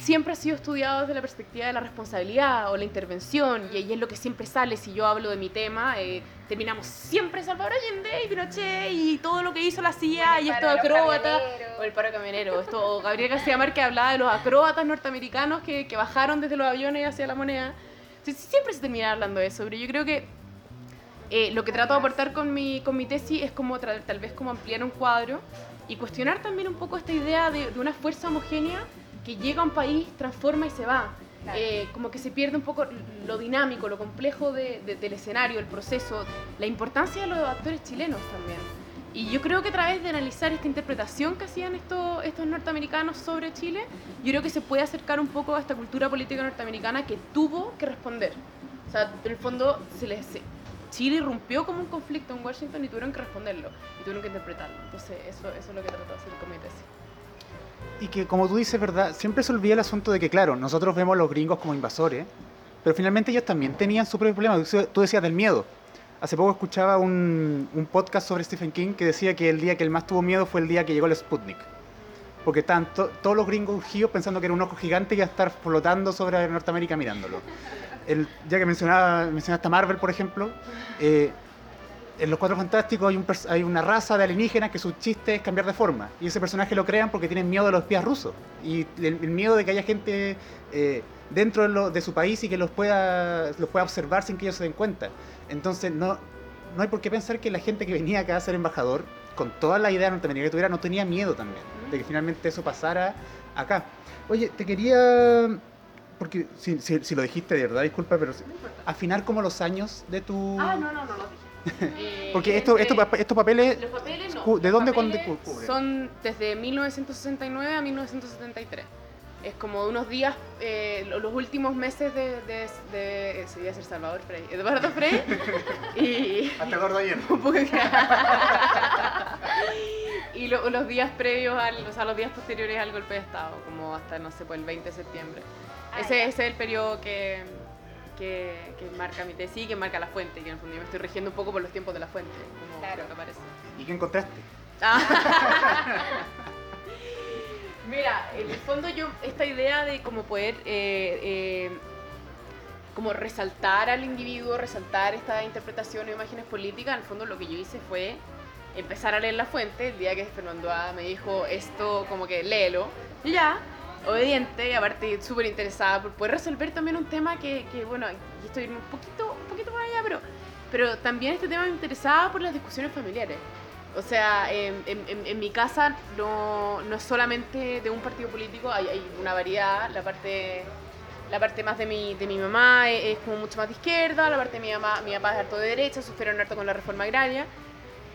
siempre ha sido estudiado desde la perspectiva de la responsabilidad o la intervención, y ahí es lo que siempre sale si yo hablo de mi tema. Eh, terminamos siempre Salvador Allende y Pinochet y todo lo que hizo la CIA y esto acróbata o el paro camionero. Esto, Gabriel García Márquez hablaba de los acróbatas norteamericanos que, que bajaron desde los aviones hacia la moneda. siempre se termina hablando de eso, pero yo creo que eh, lo que trato de aportar con mi, con mi tesis es como tal vez como ampliar un cuadro y cuestionar también un poco esta idea de, de una fuerza homogénea que llega a un país, transforma y se va. Eh, como que se pierde un poco lo dinámico, lo complejo del escenario, el proceso, la importancia de los actores chilenos también. Y yo creo que a través de analizar esta interpretación que hacían estos, estos norteamericanos sobre Chile, yo creo que se puede acercar un poco a esta cultura política norteamericana que tuvo que responder. O sea, en el fondo, se les, Chile irrumpió como un conflicto en Washington y tuvieron que responderlo y tuvieron que interpretarlo. Entonces, eso, eso es lo que trato de hacer con mi tesis y que como tú dices, ¿verdad? Siempre se olvida el asunto de que, claro, nosotros vemos a los gringos como invasores, pero finalmente ellos también tenían su propio problema. Tú decías del miedo. Hace poco escuchaba un, un, podcast sobre Stephen King que decía que el día que él más tuvo miedo fue el día que llegó el Sputnik. Porque tanto, todos los gringos ungidos pensando que era un ojo gigante y a estar flotando sobre Norteamérica mirándolo. Ya que mencionaba, mencionaste a Marvel, por ejemplo, eh, en Los Cuatro Fantásticos hay, un, hay, una raza de alienígenas que su chiste es cambiar de forma. Y ese personaje lo crean porque tienen miedo de los espías rusos. Y el, miedo de que haya gente eh, dentro de, su país y que los pueda, observar sin que ellos se den cuenta. Entonces, no, no hay por qué pensar que la gente que venía acá a ser embajador, con toda la idea norteamericana que tuviera, no tenía miedo también de que finalmente eso pasara acá. Oye, te quería porque si, lo dijiste de verdad, disculpa, pero afinar como los años de tu... Ah, no, no, no, lo dije. Porque esto, estos papeles, los papeles ¿de dónde cubre? Son desde 1969 a 1973. Es como unos días, eh, los últimos meses de, de, de ser Salvador Frey, Eduardo Frey. y, Hasta gordo ayer. y los días previos, al, o sea, los días posteriores al golpe de Estado, como hasta, no sé, pues el 20 de septiembre. Ah, ese, ese es el periodo que, que, marca mi tesis y que marca la fuente, que en el fondo yo me estoy rigiendo un poco por los tiempos de la fuente, como claro. que parece. ¿Y qué encontraste? Ah. Mira, en el fondo yo, esta idea de como poder eh, eh, como resaltar al individuo, resaltar esta interpretación o imágenes políticas, en el fondo lo que yo hice fue empezar a leer la fuente, el día que Fernando A me dijo esto, como que léelo, y ya, obediente y aparte súper interesada por poder resolver también un tema que, que, bueno, y estoy un poquito, un poquito más allá, pero, pero también este tema me interesaba por las discusiones familiares. O sea, en, en, mi casa no, no, es solamente de un partido político, hay, una variedad, la parte... La parte más de mi, de mi mamá es, como mucho más de izquierda, la parte de mi mamá, mi papá es harto de derecha, sufrieron harto con la reforma agraria.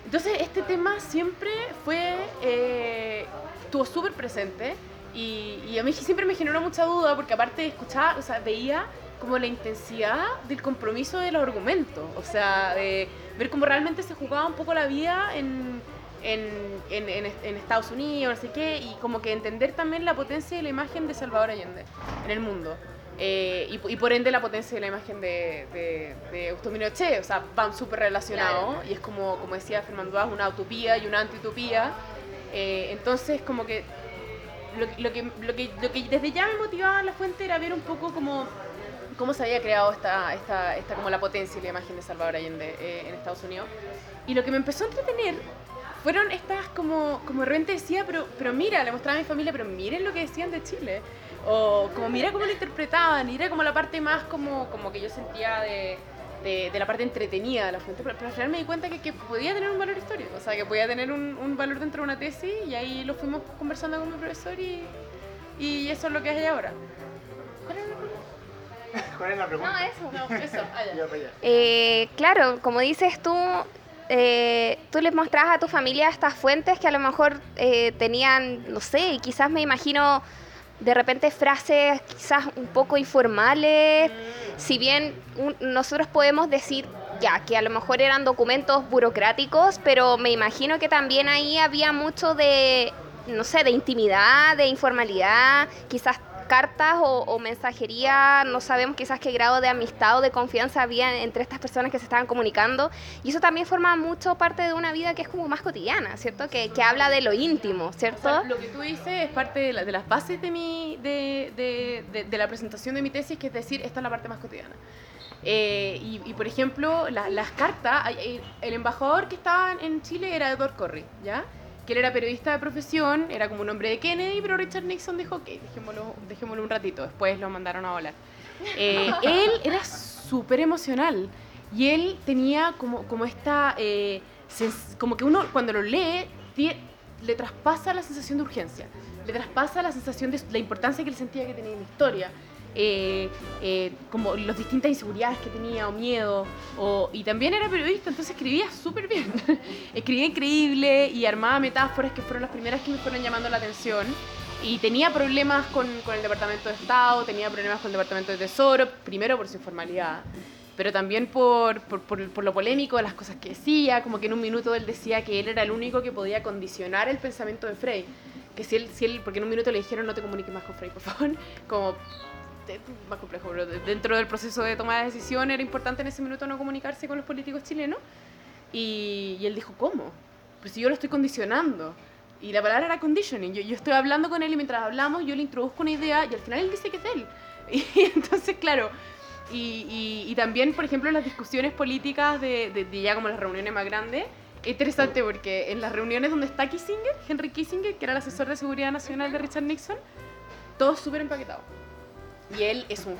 Entonces, este tema siempre fue, eh, estuvo súper presente y, a mí siempre me generó mucha duda porque aparte escuchaba, o sea, veía como la intensidad del compromiso del argumento, o sea, de ver cómo realmente se jugaba un poco la vida en, en, en, en, Estados Unidos, no sé qué, y como que entender también la potencia de la imagen de Salvador Allende en el mundo. Eh, y, por ende la potencia de la imagen de, de, de o sea, van súper relacionados, y es como, como decía Fernando una utopía y una antitopía. Eh, entonces, como que lo, que, lo, que, lo que desde ya me motivaba la fuente era ver un poco cómo, cómo se había creado esta, esta, esta como la potencia y la imagen de Salvador Allende eh, en Estados Unidos. Y lo que me empezó a entretener fueron estas como, como de repente decía, pero, pero mira, le mostraba a mi familia, pero miren lo que decían de Chile. O como mira cómo lo interpretaban, mira como la parte más como, como que yo sentía de, de, la parte entretenida de la fuente, pero, al final me di cuenta que, que, podía tener un valor histórico, o sea, que podía tener un, un, valor dentro de una tesis y ahí lo fuimos conversando con mi profesor y, y eso es lo que hay ahora. ¿Cuál es la pregunta? No, eso. No, eso. Allá. Eh, claro, como dices tú, eh, tú les mostrabas a tu familia estas fuentes que a lo mejor eh, tenían, no sé, y quizás me imagino de repente frases quizás un poco informales, si bien nosotros podemos decir ya que a lo mejor eran documentos burocráticos, pero me imagino que también ahí había mucho de, no sé, de intimidad, de informalidad, quizás cartas o, mensajería, no sabemos quizás qué grado de amistad o de confianza había entre estas personas que se estaban comunicando. Y eso también forma mucho parte de una vida que es como más cotidiana, ¿cierto? Que, que habla de lo íntimo, ¿cierto? lo que tú dices es parte de, las bases de, mi, de, de, de, la presentación de mi tesis, que es decir, esta es la parte más cotidiana. Eh, y, por ejemplo, las cartas, el embajador que estaba en Chile era Edward Corry, ¿ya? Que él era periodista de profesión, era como un hombre de Kennedy, pero Richard Nixon dijo, ok, dejémoslo, dejémoslo un ratito, después lo mandaron a volar. Eh, él era súper emocional y él tenía como, como esta, eh, como que uno cuando lo lee, le traspasa la sensación de urgencia, le traspasa la sensación de la importancia que él sentía que tenía en la historia. Eh, eh, como las distintas inseguridades que tenía o miedo. O, y también era periodista, entonces escribía súper bien. escribía increíble y armaba metáforas que fueron las primeras que me fueron llamando la atención. Y tenía problemas con, con el Departamento de Estado, tenía problemas con el Departamento de Tesoro, primero por su informalidad pero también por, por, por, lo polémico de las cosas que decía, como que en un minuto él decía que él era el único que podía condicionar el pensamiento de Frey, que si él, si él porque en un minuto le dijeron no te comuniques más con Frey, por favor, como más complejo, pero dentro del proceso de toma de decisión era importante en ese minuto no comunicarse con los políticos chilenos. Y, él dijo, ¿cómo? Pues si yo lo estoy condicionando. Y la palabra era conditioning. Yo, yo, estoy hablando con él y mientras hablamos yo le introduzco una idea y al final él dice que es él. Y entonces, claro, y, y, también, por ejemplo, las discusiones políticas de, de, ya como las reuniones más grandes, es interesante porque en las reuniones donde está Kissinger, Henry Kissinger, que era el asesor de seguridad nacional de Richard Nixon, todo súper empaquetado. Y él es un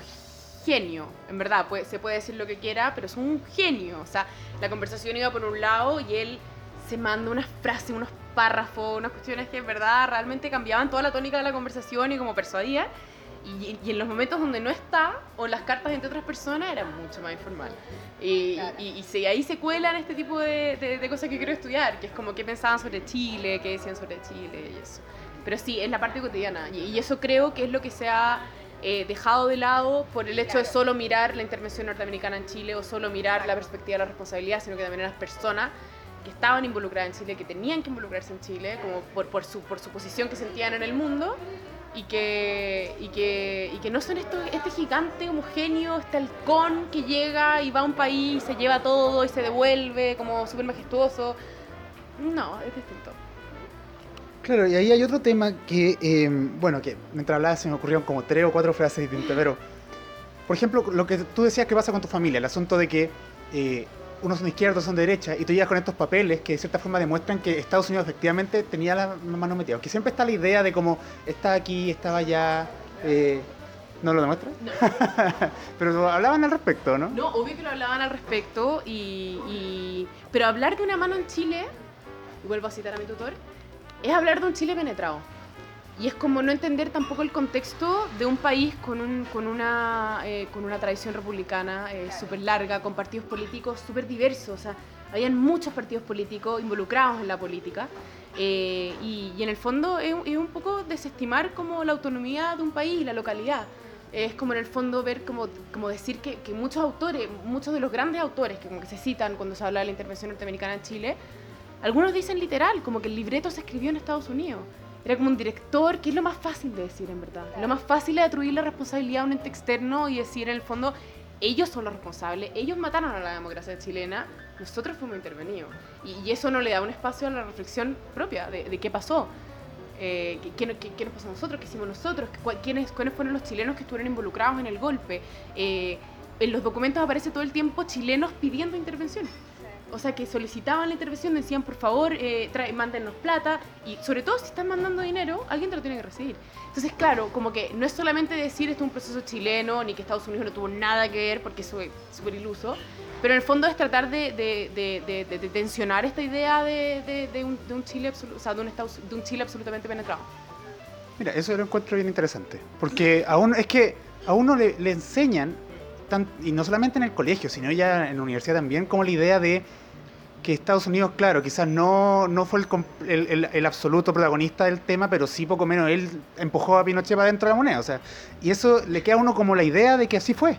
genio, en verdad, se puede decir lo que quiera, pero es un genio. O sea, la conversación iba por un lado y él se manda unas frases, unos párrafos, unas cuestiones que en verdad realmente cambiaban toda la tónica de la conversación y como persuadía. Y, y, en los momentos donde no está, o las cartas entre otras personas, era mucho más informal. Y, y, ahí se cuelan este tipo de, de, cosas que quiero estudiar, que es como qué pensaban sobre Chile, qué decían sobre Chile y eso. Pero sí, es la parte cotidiana. Y, eso creo que es lo que se ha eh, dejado de lado por el hecho de solo mirar la intervención norteamericana en Chile o solo mirar la perspectiva de la responsabilidad, sino que también las personas que estaban involucradas en Chile, que tenían que involucrarse en Chile, como por, por, su, por su posición que sentían en el mundo, y que, y que, y que no son esto, este gigante homogéneo, este halcón que llega y va a un país, se lleva todo y se devuelve como súper majestuoso. No, es distinto. Claro, y ahí hay otro tema que, em, bueno, que mientras hablaba se me ocurrieron como tres o cuatro frases distintas, pero, por ejemplo, lo que tú decías que pasa con tu familia, el asunto de que eh, unos son otros son de derecha, y tú llegas con estos papeles que de cierta forma demuestran que Estados Unidos efectivamente tenía la mano metida. Que siempre está la idea de cómo está aquí, estaba allá. Eh, ¿No lo demuestra? No. pero hablaban al respecto, ¿no? No, obvio que lo hablaban al respecto, y, y... pero hablar de una mano en Chile, y vuelvo a citar a mi tutor, es hablar de un Chile penetrado. Y es como no entender tampoco el contexto de un país con, un, con, una, eh, con una tradición republicana eh, súper larga, con partidos políticos súper diversos. O sea, habían muchos partidos políticos involucrados en la política. Eh, y, y, en el fondo es, es, un poco desestimar como la autonomía de un país, la localidad. Es como en el fondo ver, como, como decir que, que muchos autores, muchos de los grandes autores que, como que se citan cuando se habla de la intervención norteamericana en Chile, algunos dicen literal, como que el libreto se escribió en Estados Unidos. Era como un director, que es lo más fácil de decir en verdad. Lo más fácil es atribuir la responsabilidad a un ente externo y decir en el fondo, ellos son los responsables, ellos mataron a la democracia chilena, nosotros fuimos intervenidos. Y, eso no le da un espacio a la reflexión propia de, qué pasó. Eh, ¿qué, nos pasó a nosotros? ¿Qué hicimos nosotros? ¿Quiénes, ¿Cuáles fueron los chilenos que estuvieron involucrados en el golpe? Eh, en los documentos aparece todo el tiempo chilenos pidiendo intervención o sea, que solicitaban la intervención, decían, por favor, eh, plata, y sobre todo si están mandando dinero, alguien te lo tiene que recibir. Entonces, claro, como que no es solamente decir esto es un proceso chileno, ni que Estados Unidos no tuvo nada que ver, porque eso es súper iluso, pero en el fondo es tratar de, de, tensionar esta idea de, un, un, Chile o sea, de, un de un Chile absolutamente penetrado. Mira, eso lo encuentro bien interesante, porque aún es que a uno le, le enseñan y no solamente en el colegio, sino ya en la universidad también, como la idea de que Estados Unidos, claro, quizás no, no fue el, el, absoluto protagonista del tema, pero sí poco menos él empujó a Pinochet para dentro de la moneda. O sea, y eso le queda a uno como la idea de que así fue.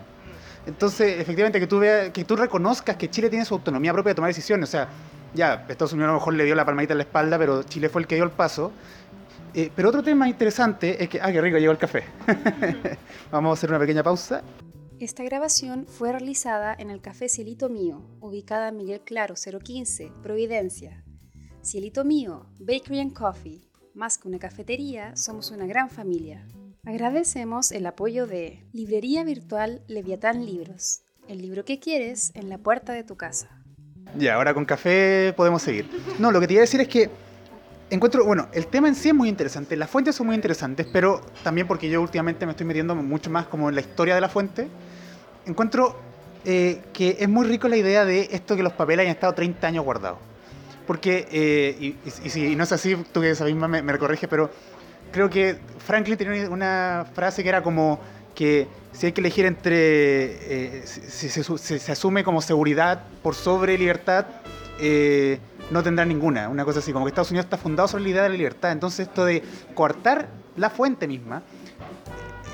Entonces, efectivamente, que tú, veas, que tú reconozcas que Chile tiene su autonomía propia de tomar decisiones. O sea, ya, Estados Unidos a lo mejor le dio la palmadita en la espalda, pero Chile fue el que dio el paso. Eh, pero otro tema interesante es que... Ah, qué rico, llegó el café. Vamos a hacer una pequeña pausa. Esta grabación fue realizada en el Café Cielito Mío, ubicada en Miguel Claro 015, Providencia. Cielito Mío, Bakery and Coffee. Más que una cafetería, somos una gran familia. Agradecemos el apoyo de Librería Virtual Leviatán Libros. El libro que quieres en la puerta de tu casa. Ya, ahora con café podemos seguir. No, lo que te iba a decir es que encuentro, bueno, el tema en sí es muy interesante, las fuentes son muy interesantes, pero también porque yo últimamente me estoy metiendo mucho más como en la historia de la fuente, encuentro eh, que es muy rico la idea de esto que los papeles hayan estado 30 años guardados. Porque, eh, y, si no es así, tú que esa misma me, me pero creo que Franklin tenía una frase que era como que si hay que elegir entre, eh, si, se asume como seguridad por sobre libertad, eh, no tendrá ninguna. Una cosa así, como que Estados Unidos está fundado sobre la la libertad. Entonces esto de coartar la fuente misma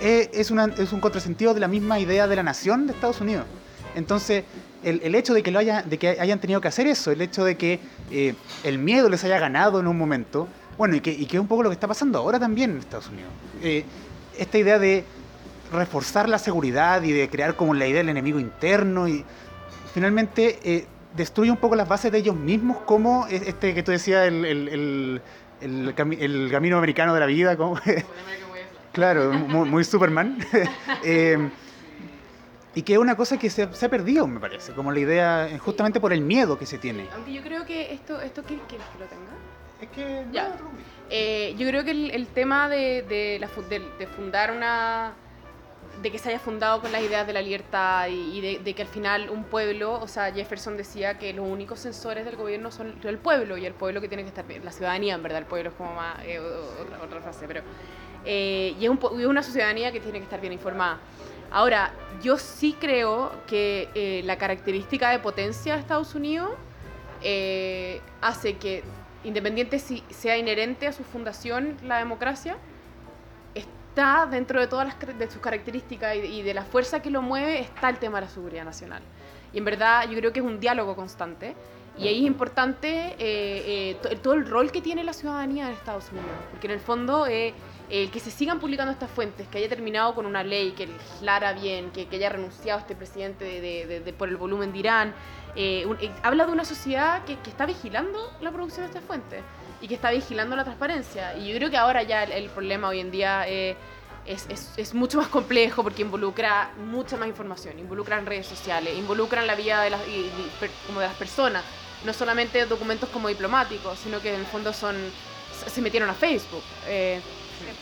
eh, es, una, es un contrasentido de la misma idea de la nación de Estados Unidos. Entonces, el, el hecho de que, lo haya, de que hayan tenido que hacer eso, el hecho de que eh, el miedo les haya ganado en un momento, bueno, y que, y que es un poco lo que está pasando ahora también en Estados Unidos. Eh, esta idea de reforzar la seguridad y de crear como la idea del enemigo interno y finalmente destruye un poco las bases de ellos mismos como este que tú decías, el, el, el, el, cami el camino americano de la vida. claro, muy, muy Superman. eh, y que es una cosa que se, se, ha perdido, me parece, como la idea, justamente por el miedo que se tiene. Aunque yo creo que esto, esto ¿quieres que lo tenga? Es que... Ya. Eh, yo creo que el, el tema de, de, la, de, de, fundar una... de que se haya fundado con las ideas de la libertad y, y de, que al final un pueblo, o sea, Jefferson decía que los únicos censores del gobierno son el pueblo y el pueblo que tiene que estar la ciudadanía, en verdad, el pueblo es como más... Eh, otra, otra frase, pero... Eh, y es, un, es una ciudadanía que tiene que estar bien informada. Ahora, yo sí creo que eh, la característica de potencia de Estados Unidos eh, hace que, independiente si sea inherente a su fundación la democracia, está dentro de todas las, de sus características y, y, de la fuerza que lo mueve, está el tema de la seguridad nacional. Y en verdad yo creo que es un diálogo constante. Y ahí es importante eh, todo el rol que tiene la ciudadanía en Estados Unidos, porque en el fondo el que se sigan publicando estas fuentes, que haya terminado con una ley que legislara bien, que, que haya renunciado este presidente de, de, de, por el volumen de Irán, eh, un, eh, habla de una sociedad que, que, está vigilando la producción de estas fuentes y que está vigilando la transparencia. Y yo creo que ahora ya el, el problema hoy en día eh, es, es, es, mucho más complejo porque involucra mucha más información, involucra en redes sociales, involucra en la vida de las, y, y, como de las personas, no solamente documentos como diplomáticos, sino que en el fondo son se metieron a Facebook. Eh,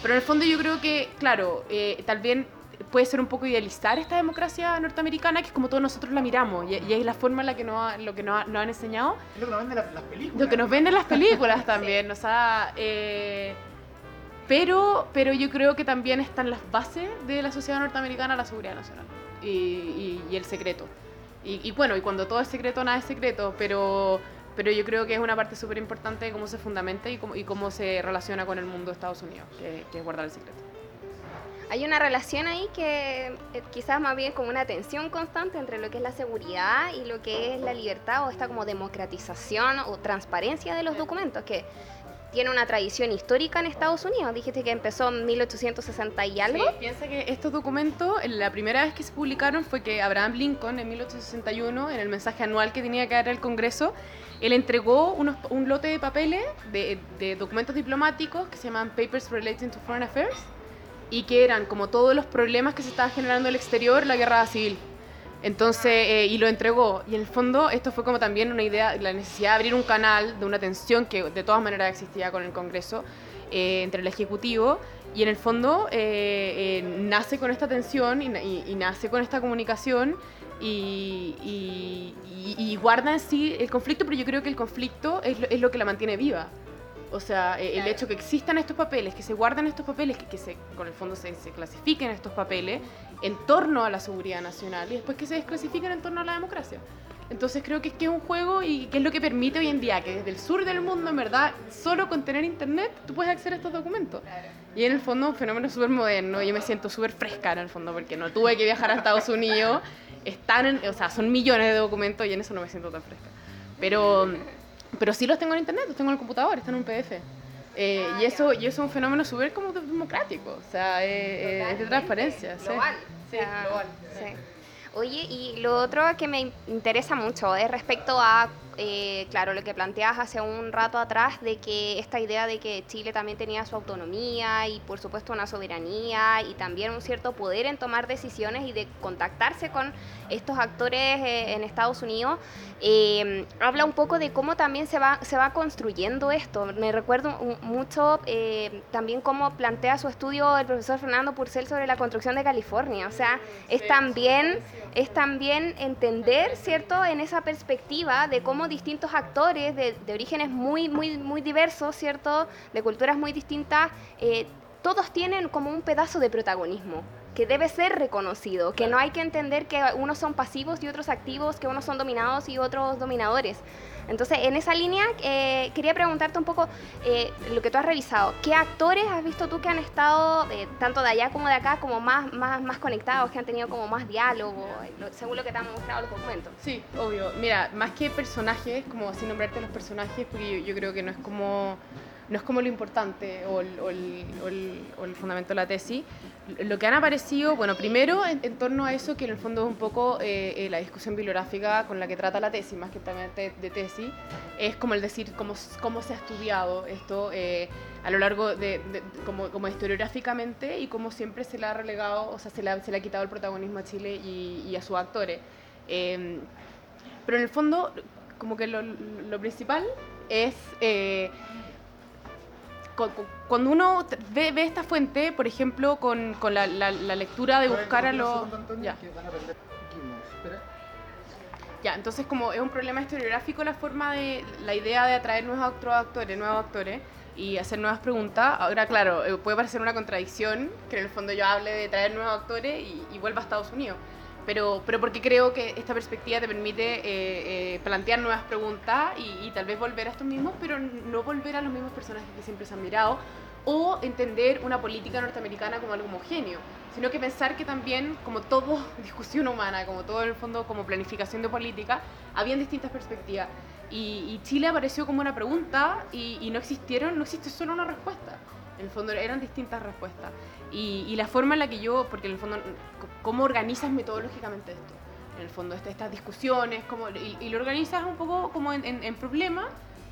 pero en el fondo yo creo que, claro, eh, tal vez puede ser un poco idealizar esta democracia norteamericana, que es como todos nosotros la miramos, y, y es la forma en la que nos, lo que nos, nos han enseñado. Es lo que nos venden las, las películas. Lo que nos venden las películas también, sí. o sea... Eh, pero, pero yo creo que también están las bases de la sociedad norteamericana la seguridad nacional y, y, y el secreto. Y, y, bueno, y cuando todo es secreto, nada es secreto, pero, pero yo creo que es una parte súper importante de cómo se fundamenta y cómo, y cómo se relaciona con el mundo de Estados Unidos, que, que es guardar el secreto. Hay una relación ahí que eh, quizás más bien como una tensión constante entre lo que es la seguridad y lo que es la libertad o esta como democratización o transparencia de los documentos, que tiene una tradición histórica en Estados Unidos. Dijiste que empezó en 1860 y algo. Sí, piensa que estos documentos, la primera vez que se publicaron fue que Abraham Lincoln en 1861, en el mensaje anual que tenía que dar al Congreso, él entregó unos, un lote de papeles de, de, documentos diplomáticos que se llaman Papers Relating to Foreign Affairs y que eran como todos los problemas que se estaban generando en el exterior, la guerra civil. Entonces, eh, y lo entregó. Y en el fondo, esto fue como también una idea, la necesidad de abrir un canal de una tensión que de todas maneras existía con el Congreso, eh, entre el Ejecutivo. Y en el fondo, eh, nace con esta tensión y, y, y, nace con esta comunicación y, y, guarda en sí el conflicto, pero yo creo que el conflicto es lo, es lo que la mantiene viva. O sea, el claro. hecho que existan estos papeles, que se guarden estos papeles, que, que se, con el fondo se, se, clasifiquen estos papeles en torno a la seguridad nacional y después que se desclasifiquen en torno a la democracia. Entonces creo que es que es un juego y que es lo que permite hoy en día que desde el sur del mundo, en verdad, solo con tener internet, tú puedes acceder a estos documentos. Claro. Y en el fondo un fenómeno súper moderno, yo me siento súper fresca en el fondo porque no tuve que viajar a Estados Unidos, están en, o sea, son millones de documentos y en eso no me siento tan fresca. Pero pero sí los tengo en internet, los tengo en el computador, están en un PDF. Eh, Ah, y, eso, y eso es un fenómeno súper como democrático, o sea, eh, eh, es de transparencia. sí. Global. Sí, O sea, global. sí. Oye, y lo otro que me interesa mucho es respecto a, eh, claro, lo que planteas hace un rato atrás, de que esta idea de que Chile también tenía su autonomía y por supuesto una soberanía y también un cierto poder en tomar decisiones y de contactarse con estos actores eh, en Estados Unidos, eh, habla un poco de cómo también se va, se va construyendo esto. Me recuerdo mucho también cómo plantea su estudio el profesor Fernando Purcell sobre la construcción de California. O sea, es también, es también entender, ¿cierto?, en esa perspectiva de cómo distintos actores de, orígenes muy, muy, muy diversos, ¿cierto?, de culturas muy distintas, eh, todos tienen como un pedazo de protagonismo que debe ser reconocido, que no hay que entender que unos son pasivos y otros activos, que unos son dominados y otros dominadores. Entonces, en esa línea, eh, quería preguntarte un poco eh, lo que tú has revisado. ¿Qué actores has visto tú que han estado, eh, tanto de allá como de acá, como más, más, más conectados, que han tenido como más diálogo, lo- según lo que te han mostrado los documentos? Sí, obvio. Mira, más que personajes, como así nombrarte los personajes, porque yo, yo creo que no es como no es como lo importante o el, o el- o el- fundamento de la tesis. Lo que han aparecido, bueno, primero en, torno a eso, que en el fondo es un poco eh, eh, la discusión bibliográfica con la que trata la tesis, más que también de, tesis, es como el decir cómo, cómo se ha estudiado esto eh, a lo largo de, como, como historiográficamente y cómo siempre se le ha relegado, o sea, se le ha, se le ha quitado el protagonismo a Chile y, a sus actores. Eh, pero en el fondo, como que lo, principal es eh, cuando uno ve, ve esta fuente, por ejemplo, con, con la, la- la lectura de buscar a los... Ya. Ya, entonces como es un problema historiográfico la forma de, la idea de atraer nuevos actores, nuevos actores y hacer nuevas preguntas. Ahora, claro, eh, puede parecer una contradicción que en el fondo yo hable de traer nuevos actores y, y vuelva a Estados Unidos. Pero, pero porque creo que esta perspectiva te permite eh, eh, plantear nuevas preguntas y, tal vez volver a estos mismos, pero no volver a los mismos personajes que siempre se han mirado o entender una política norteamericana como algo homogéneo, sino que pensar que también, como todo discusión humana, como todo en el fondo como planificación de política, habían distintas perspectivas. Y, Chile apareció como una pregunta y no existieron, no existe solo una respuesta. En el fondo eran distintas respuestas. Y, y la forma en la que yo, porque en el fondo, ¿cómo organizas metodológicamente esto? En el fondo, este- estas discusiones, cómo, y, y lo organizas un poco como en, en- en problemas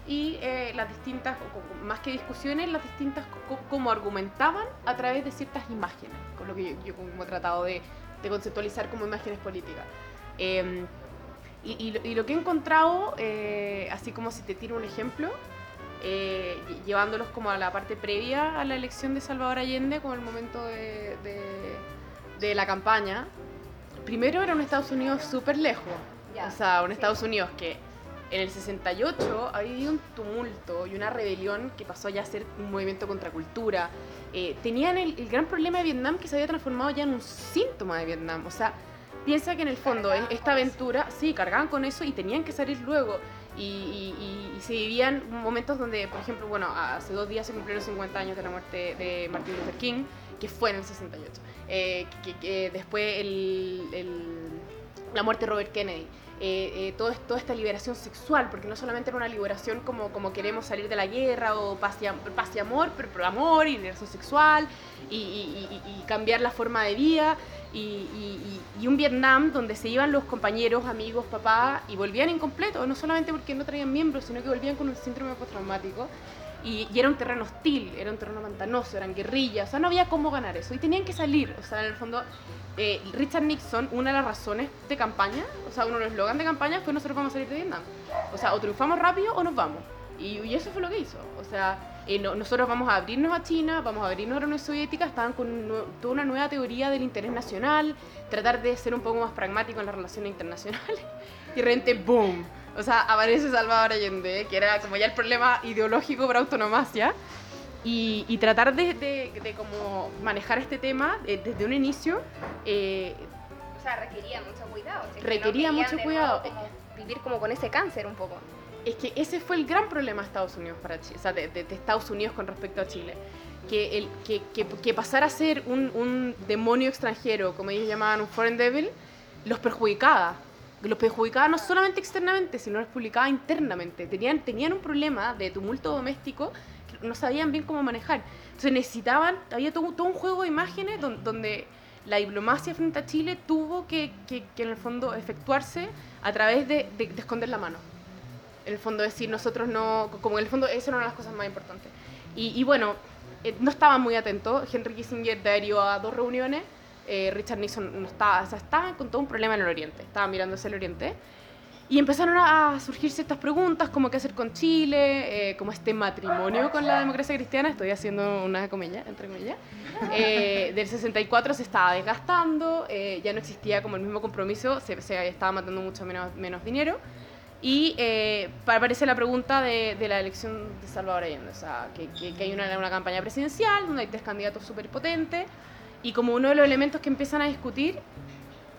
y eh, las distintas, más que discusiones, las distintas, cómo argumentaban a través de ciertas imágenes, con lo que yo, yo como he tratado de, de conceptualizar como imágenes políticas. Em, y, y lo- y lo que he encontrado, eh, así como si te tiro un ejemplo, eh, lle- llevándolos como a la parte previa a la elección de Salvador Allende, como el momento de, de- de la campaña, primero era un Estados Unidos súper lejos. O sea, un. Estados Unidos que en el 68 había habido un tumulto y una rebelión que pasó ya a ser un movimiento contra cultura. Eh, tenían el, el gran problema de Vietnam que se había transformado ya en un síntoma de Vietnam. O sea, piensa que en el fondo esta aventura, sí, cargaban con eso y tenían que salir luego. Y, se vivían momentos donde, por ejemplo, bueno, hace dos días se cumplieron 50 años de la muerte de Martin Luther King, que fue en el 68. Eh, que, que después el- la muerte de Robert Kennedy. Eh, eh, todo, toda esta liberación sexual, porque no solamente era una liberación como, queremos salir de la guerra o paz y, amor, pero, pero amor y liberación sexual y, cambiar la forma de vida y, un Vietnam donde se iban los compañeros, amigos, papás y volvían incompletos, no solamente porque no traían miembros, sino que volvían con un síndrome postraumático. Y, y era un terreno hostil, era un terreno pantanoso, eran guerrillas, o sea, no había cómo ganar eso. Y tenían que salir, o sea, en el fondo, eh, Richard Nixon, una de las razones de campaña, o sea, uno de los eslogan de campaña fue nosotros vamos a salir de Vietnam. O sea, o triunfamos rápido o nos vamos. Y, y eso fue lo que hizo. O sea, eh, no- nosotros vamos a abrirnos a China, vamos a abrirnos a la Unión Soviética, estaban con un toda una nueva teoría del interés nacional, tratar de ser un poco más pragmático en las relaciones internacionales. Y de repente, ¡boom! O sea, aparece Salvador Allende, que era como ya el problema ideológico para autonomacia. Y, y tratar de, de, de como manejar este tema eh, desde un inicio eh, O sea, requería mucho cuidado. que Requería querían mucho cuidado. como vivir como con ese cáncer un poco. Es que ese fue el gran problema de Estados Unidos para Chile, o sea, de, de- de Estados Unidos con respecto a Chile. Que, el, que, que, que pasar a ser un, un demonio extranjero, como ellos llamaban un foreign devil, los perjudicaba. Los perjudicaba no solamente externamente, sino los perjudicaba internamente. Tenían, tenían un problema de tumulto doméstico no sabían bien cómo manejar. Entonces necesitaban, había todo, todo un juego de imágenes donde, la diplomacia frente a Chile tuvo que, que, en el fondo efectuarse a través de, de, esconder la mano. En el fondo decir, nosotros no, como en el fondo eso era una de las cosas más importantes. Y, y bueno, eh, no estaban muy atentos. Henry Kissinger adherió a dos reuniones. Eh, Richard Nixon estaba, con todo un problema en el Oriente, estaba mirando hacia el Oriente. Y empezaron a surgirse estas preguntas, como qué hacer con Chile, eh, como este matrimonio con la democracia cristiana, estoy haciendo una comilla, entre comillas, eh, del 64 se estaba desgastando, eh, ya no existía como el mismo compromiso, se, estaba matando mucho menos, dinero. Y aparece la pregunta de, la elección de Salvador Allende, o sea, que, que, hay una, una, campaña presidencial donde hay tres candidatos súper potentes, y como uno de los elementos que empiezan a discutir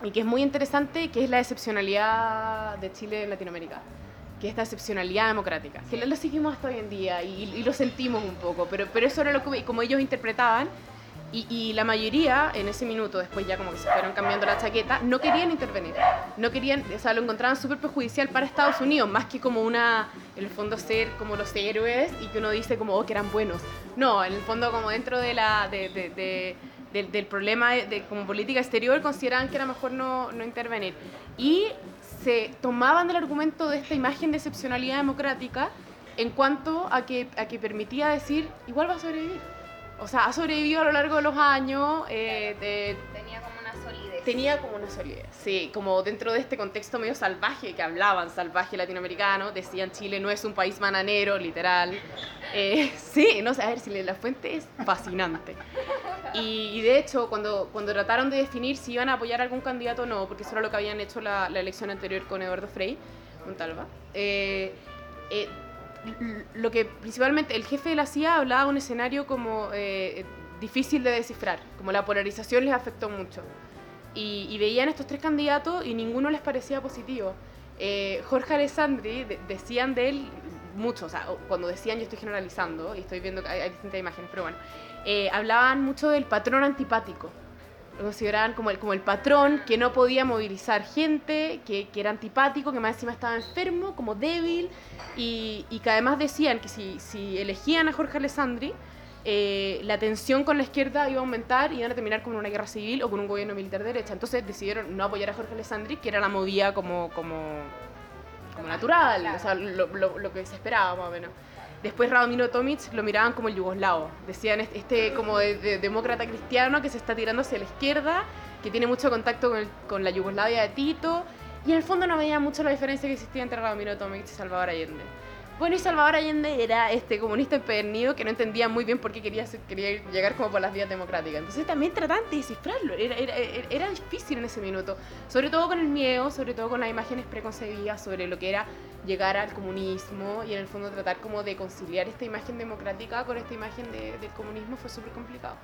y que es muy interesante, que es la excepcionalidad de Chile en Latinoamérica, que es esta excepcionalidad democrática, que lo, seguimos hasta hoy en día y, lo sentimos un poco, pero, pero eso era lo que, como ellos interpretaban, y, y, la mayoría en ese minuto, después ya como que se fueron cambiando la chaqueta, no querían intervenir, no querían, o sea, lo encontraban súper perjudicial para Estados Unidos, más que como una, en el fondo ser como los héroes y que uno dice como, oh, que eran buenos. No, en el fondo como dentro de la, de, de del, problema de, como política exterior, consideraban que era mejor no, no intervenir. Y se tomaban del argumento de esta imagen de excepcionalidad democrática en cuanto a que, a que permitía decir, igual va a sobrevivir. O sea, ha sobrevivido a lo largo de los años. Eh, tenía como una solidez. Sí, como dentro de este contexto medio salvaje que hablaban, salvaje latinoamericano, decían Chile no es un país bananero, literal. Eh, sí, no sé, a ver si la fuente es fascinante. Y, de hecho, cuando, cuando trataron de definir si iban a apoyar a algún candidato o no, porque eso era lo que habían hecho la, la elección anterior con Eduardo Frei Montalva, eh, eh, lo que principalmente el jefe de la CIA hablaba de un escenario como eh, difícil de descifrar, como la polarización les afectó mucho. Y, veían estos tres candidatos y ninguno les parecía positivo. Jorge Alessandri, decían de él mucho, o sea, cuando decían yo estoy generalizando y estoy viendo que hay distintas imágenes, pero bueno, eh, hablaban mucho del patrón antipático. Lo consideraban como el, como el patrón que no podía movilizar gente, que, que era antipático, que más encima estaba enfermo, como débil, y, y que además decían que si, si elegían a Jorge Alessandri, eh, la tensión con la izquierda iba a aumentar y iban a terminar con una guerra civil o con un gobierno militar de derecha. Entonces decidieron no apoyar a Jorge Alessandri, que era la movida como, como, natural, o sea, lo, que se esperaba más o menos. Después Radomiro Tomic lo miraban como el yugoslavo. Decían este, como de, demócrata cristiano que se está tirando hacia la izquierda, que tiene mucho contacto con, con la Yugoslavia de Tito. Y en el fondo no veía mucho la diferencia que existía entre Radomiro Tomic y Salvador Allende. Bueno, y Salvador Allende era este comunista empedernido que no entendía muy bien por qué quería, quería llegar como por las vías democráticas. Entonces también trataban de descifrarlo. Era, era, difícil en ese minuto. Sobre todo con el miedo, sobre todo con las imágenes preconcebidas sobre lo que era llegar al comunismo y en el fondo tratar como de conciliar esta imagen democrática con esta imagen de, del comunismo fue súper complicado.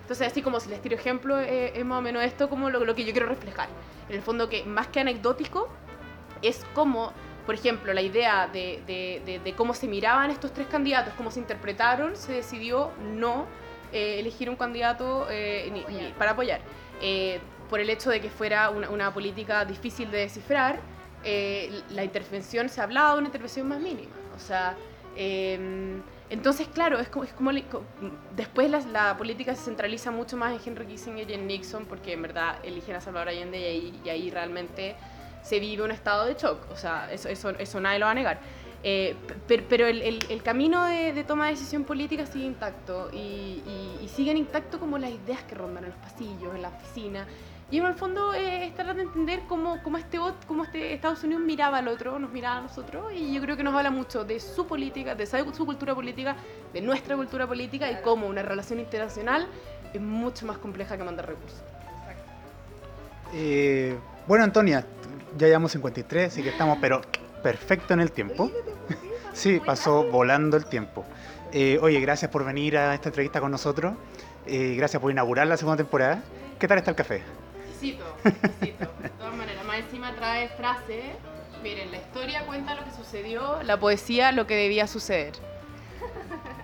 Entonces, así como si les tiro ejemplo, eh, es más o menos esto como lo, lo que yo quiero reflejar. En el fondo que más que anecdótico, es como por ejemplo, la idea de, cómo se miraban estos tres candidatos, cómo se interpretaron, se decidió no eh, elegir un candidato eh, para apoyar. Eh, por el hecho de que fuera una, política difícil de descifrar, la intervención se hablaba de una intervención más mínima. O sea, em, entonces, claro, es como, es como después la, política se centraliza mucho más en Henry Kissinger y en Nixon, porque en verdad eligen a Salvador Allende y ahí, y ahí realmente se vive un estado de shock, o sea, eso, nadie lo va a negar. Eh, pero, el, camino de, toma de decisión política sigue intacto y, y, siguen intacto como las ideas que rondan en los pasillos, en la oficina. Y en el fondo eh, es tratar de entender cómo, cómo, este, cómo este Estados Unidos miraba al otro, nos miraba a nosotros, y yo creo que nos habla mucho de su política, de su cultura política, de nuestra cultura política y cómo una relación internacional es mucho más compleja que mandar recursos. Eh, bueno, Antonia, ya llevamos 53, así que estamos, pero perfecto en el tiempo. Sí, pasó volando el tiempo. Eh, oye, gracias por venir a esta entrevista con nosotros. Eh, gracias por inaugurar la segunda temporada. ¿Qué tal está el café? Exquisito, exquisito. De todas maneras, más encima trae frase. Miren, la historia cuenta lo que sucedió, la poesía lo que debía suceder.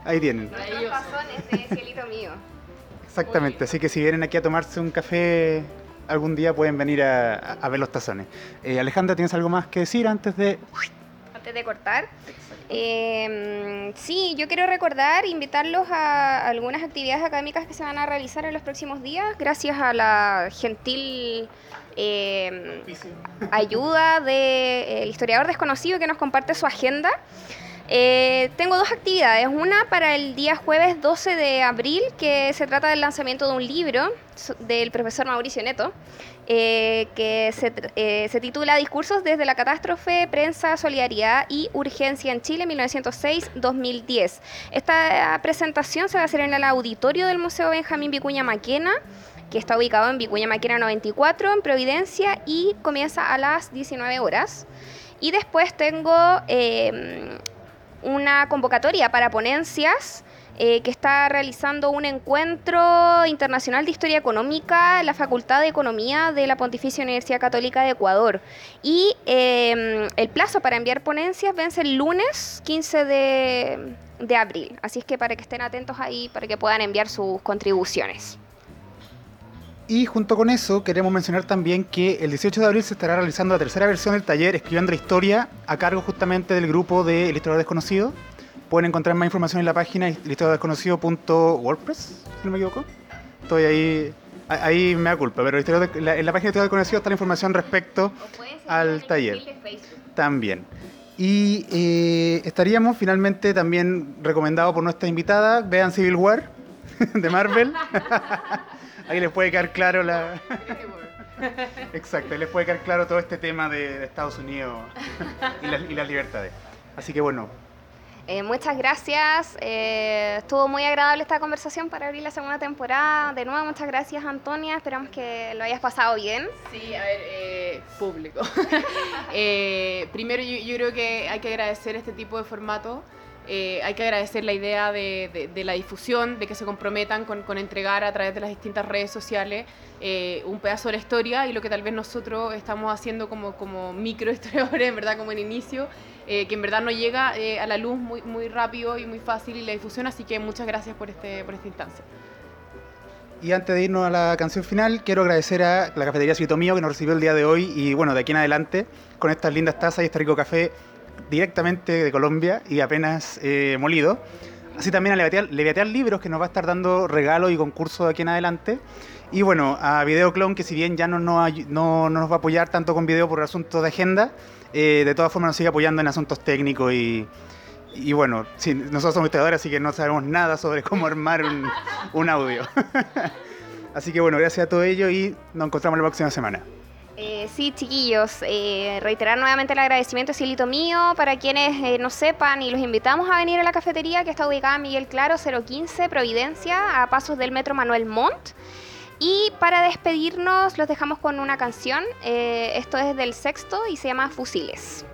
Ahí tienen. Los tazones de cielito mío. Exactamente, así que si vienen aquí a tomarse un café algún día pueden venir a, ver los tazones. Eh, Alejandra, ¿tienes algo más que decir antes de... antes de cortar. Eh, sí, yo quiero recordar, invitarlos a algunas actividades académicas que se van a realizar en los próximos días, gracias a la gentil eh, ayuda del historiador desconocido que nos comparte su agenda. Eh, tengo dos actividades, una para el día jueves 12 de abril, que se trata del lanzamiento de un libro del profesor Mauricio Neto, eh, que se, eh, se, titula Discursos desde la catástrofe, prensa, solidaridad y urgencia en Chile 1906-2010. Esta presentación se va a hacer en el auditorio del Museo Benjamín Vicuña Maquena que está ubicado en Vicuña Maquena 94, en Providencia, y comienza a las 19 horas. Y después tengo una convocatoria para ponencias eh, que está realizando un encuentro internacional de historia económica en la Facultad de Economía de la Pontificia Universidad Católica de Ecuador. Y eh, el plazo para enviar ponencias vence el lunes 15 de, de abril. Así es que para que estén atentos ahí, para que puedan enviar sus contribuciones. Y junto con eso queremos mencionar también que el 18 de abril se estará realizando la tercera versión del taller Escribiendo la Historia a cargo justamente del grupo de El Historiador Desconocido. Pueden encontrar más información en la página elhistoriadordesconocido.wordpress, si no me equivoco. Estoy ahí, ahí me da culpa, pero en la página del Historiador Desconocido está la información respecto al taller. También. Y eh, estaríamos finalmente también recomendado por nuestra invitada, vean Civil War de Marvel. Ahí les puede quedar claro la. Exacto, ahí les puede quedar claro todo este tema de, Estados Unidos y, la, y, las libertades. Así que bueno. Eh, muchas gracias. Eh, estuvo muy agradable esta conversación para abrir la segunda temporada. De nuevo, muchas gracias, Antonia. Esperamos que lo hayas pasado bien. Sí, a ver, eh, público. primero, yo, yo creo que hay que agradecer este tipo de formato. Eh, hay que agradecer la idea de, de, la difusión, de que se comprometan con, entregar a través de las distintas redes sociales eh, un pedazo de la historia y lo que tal vez nosotros estamos haciendo como, como microhistoriadores, en verdad, como en inicio, eh, que en verdad no llega eh, a la luz muy, muy rápido y muy fácil y la difusión, así que muchas gracias por, este, por esta instancia. Y antes de irnos a la canción final, quiero agradecer a la cafetería Cito Mío que nos recibió el día de hoy y bueno, de aquí en adelante, con estas lindas tazas y este rico café directamente de Colombia y apenas eh, molido. Así también a Leviatear, Libros, que nos va a estar dando regalos y concursos de aquí en adelante. Y bueno, a Videoclon, que si bien ya no, no, no, no nos va a apoyar tanto con video por asuntos de agenda, eh, de todas formas nos sigue apoyando en asuntos técnicos y, y bueno, nosotros somos historiadores, así que no sabemos nada sobre cómo armar un, un audio. así que bueno, gracias a todo ello y nos encontramos la próxima semana. Eh, sí, chiquillos, eh, reiterar nuevamente el agradecimiento, Cielito mío, para quienes eh, no sepan y los invitamos a venir a la cafetería que está ubicada en Miguel Claro 015 Providencia, a pasos del metro Manuel Montt. Y para despedirnos los dejamos con una canción, esto es del sexto y se llama Fusiles.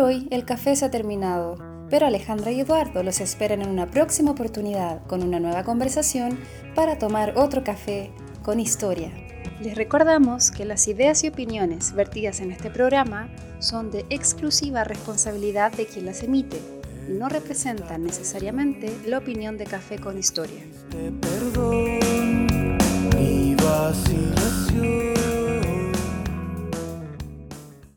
Hoy el café se ha terminado, pero Alejandra y Eduardo los esperan en una próxima oportunidad con una nueva conversación para tomar otro café con historia. Les recordamos que las ideas y opiniones vertidas en este programa son de exclusiva responsabilidad de quien las emite y no representan necesariamente la opinión de Café con Historia. Te perdón, mi.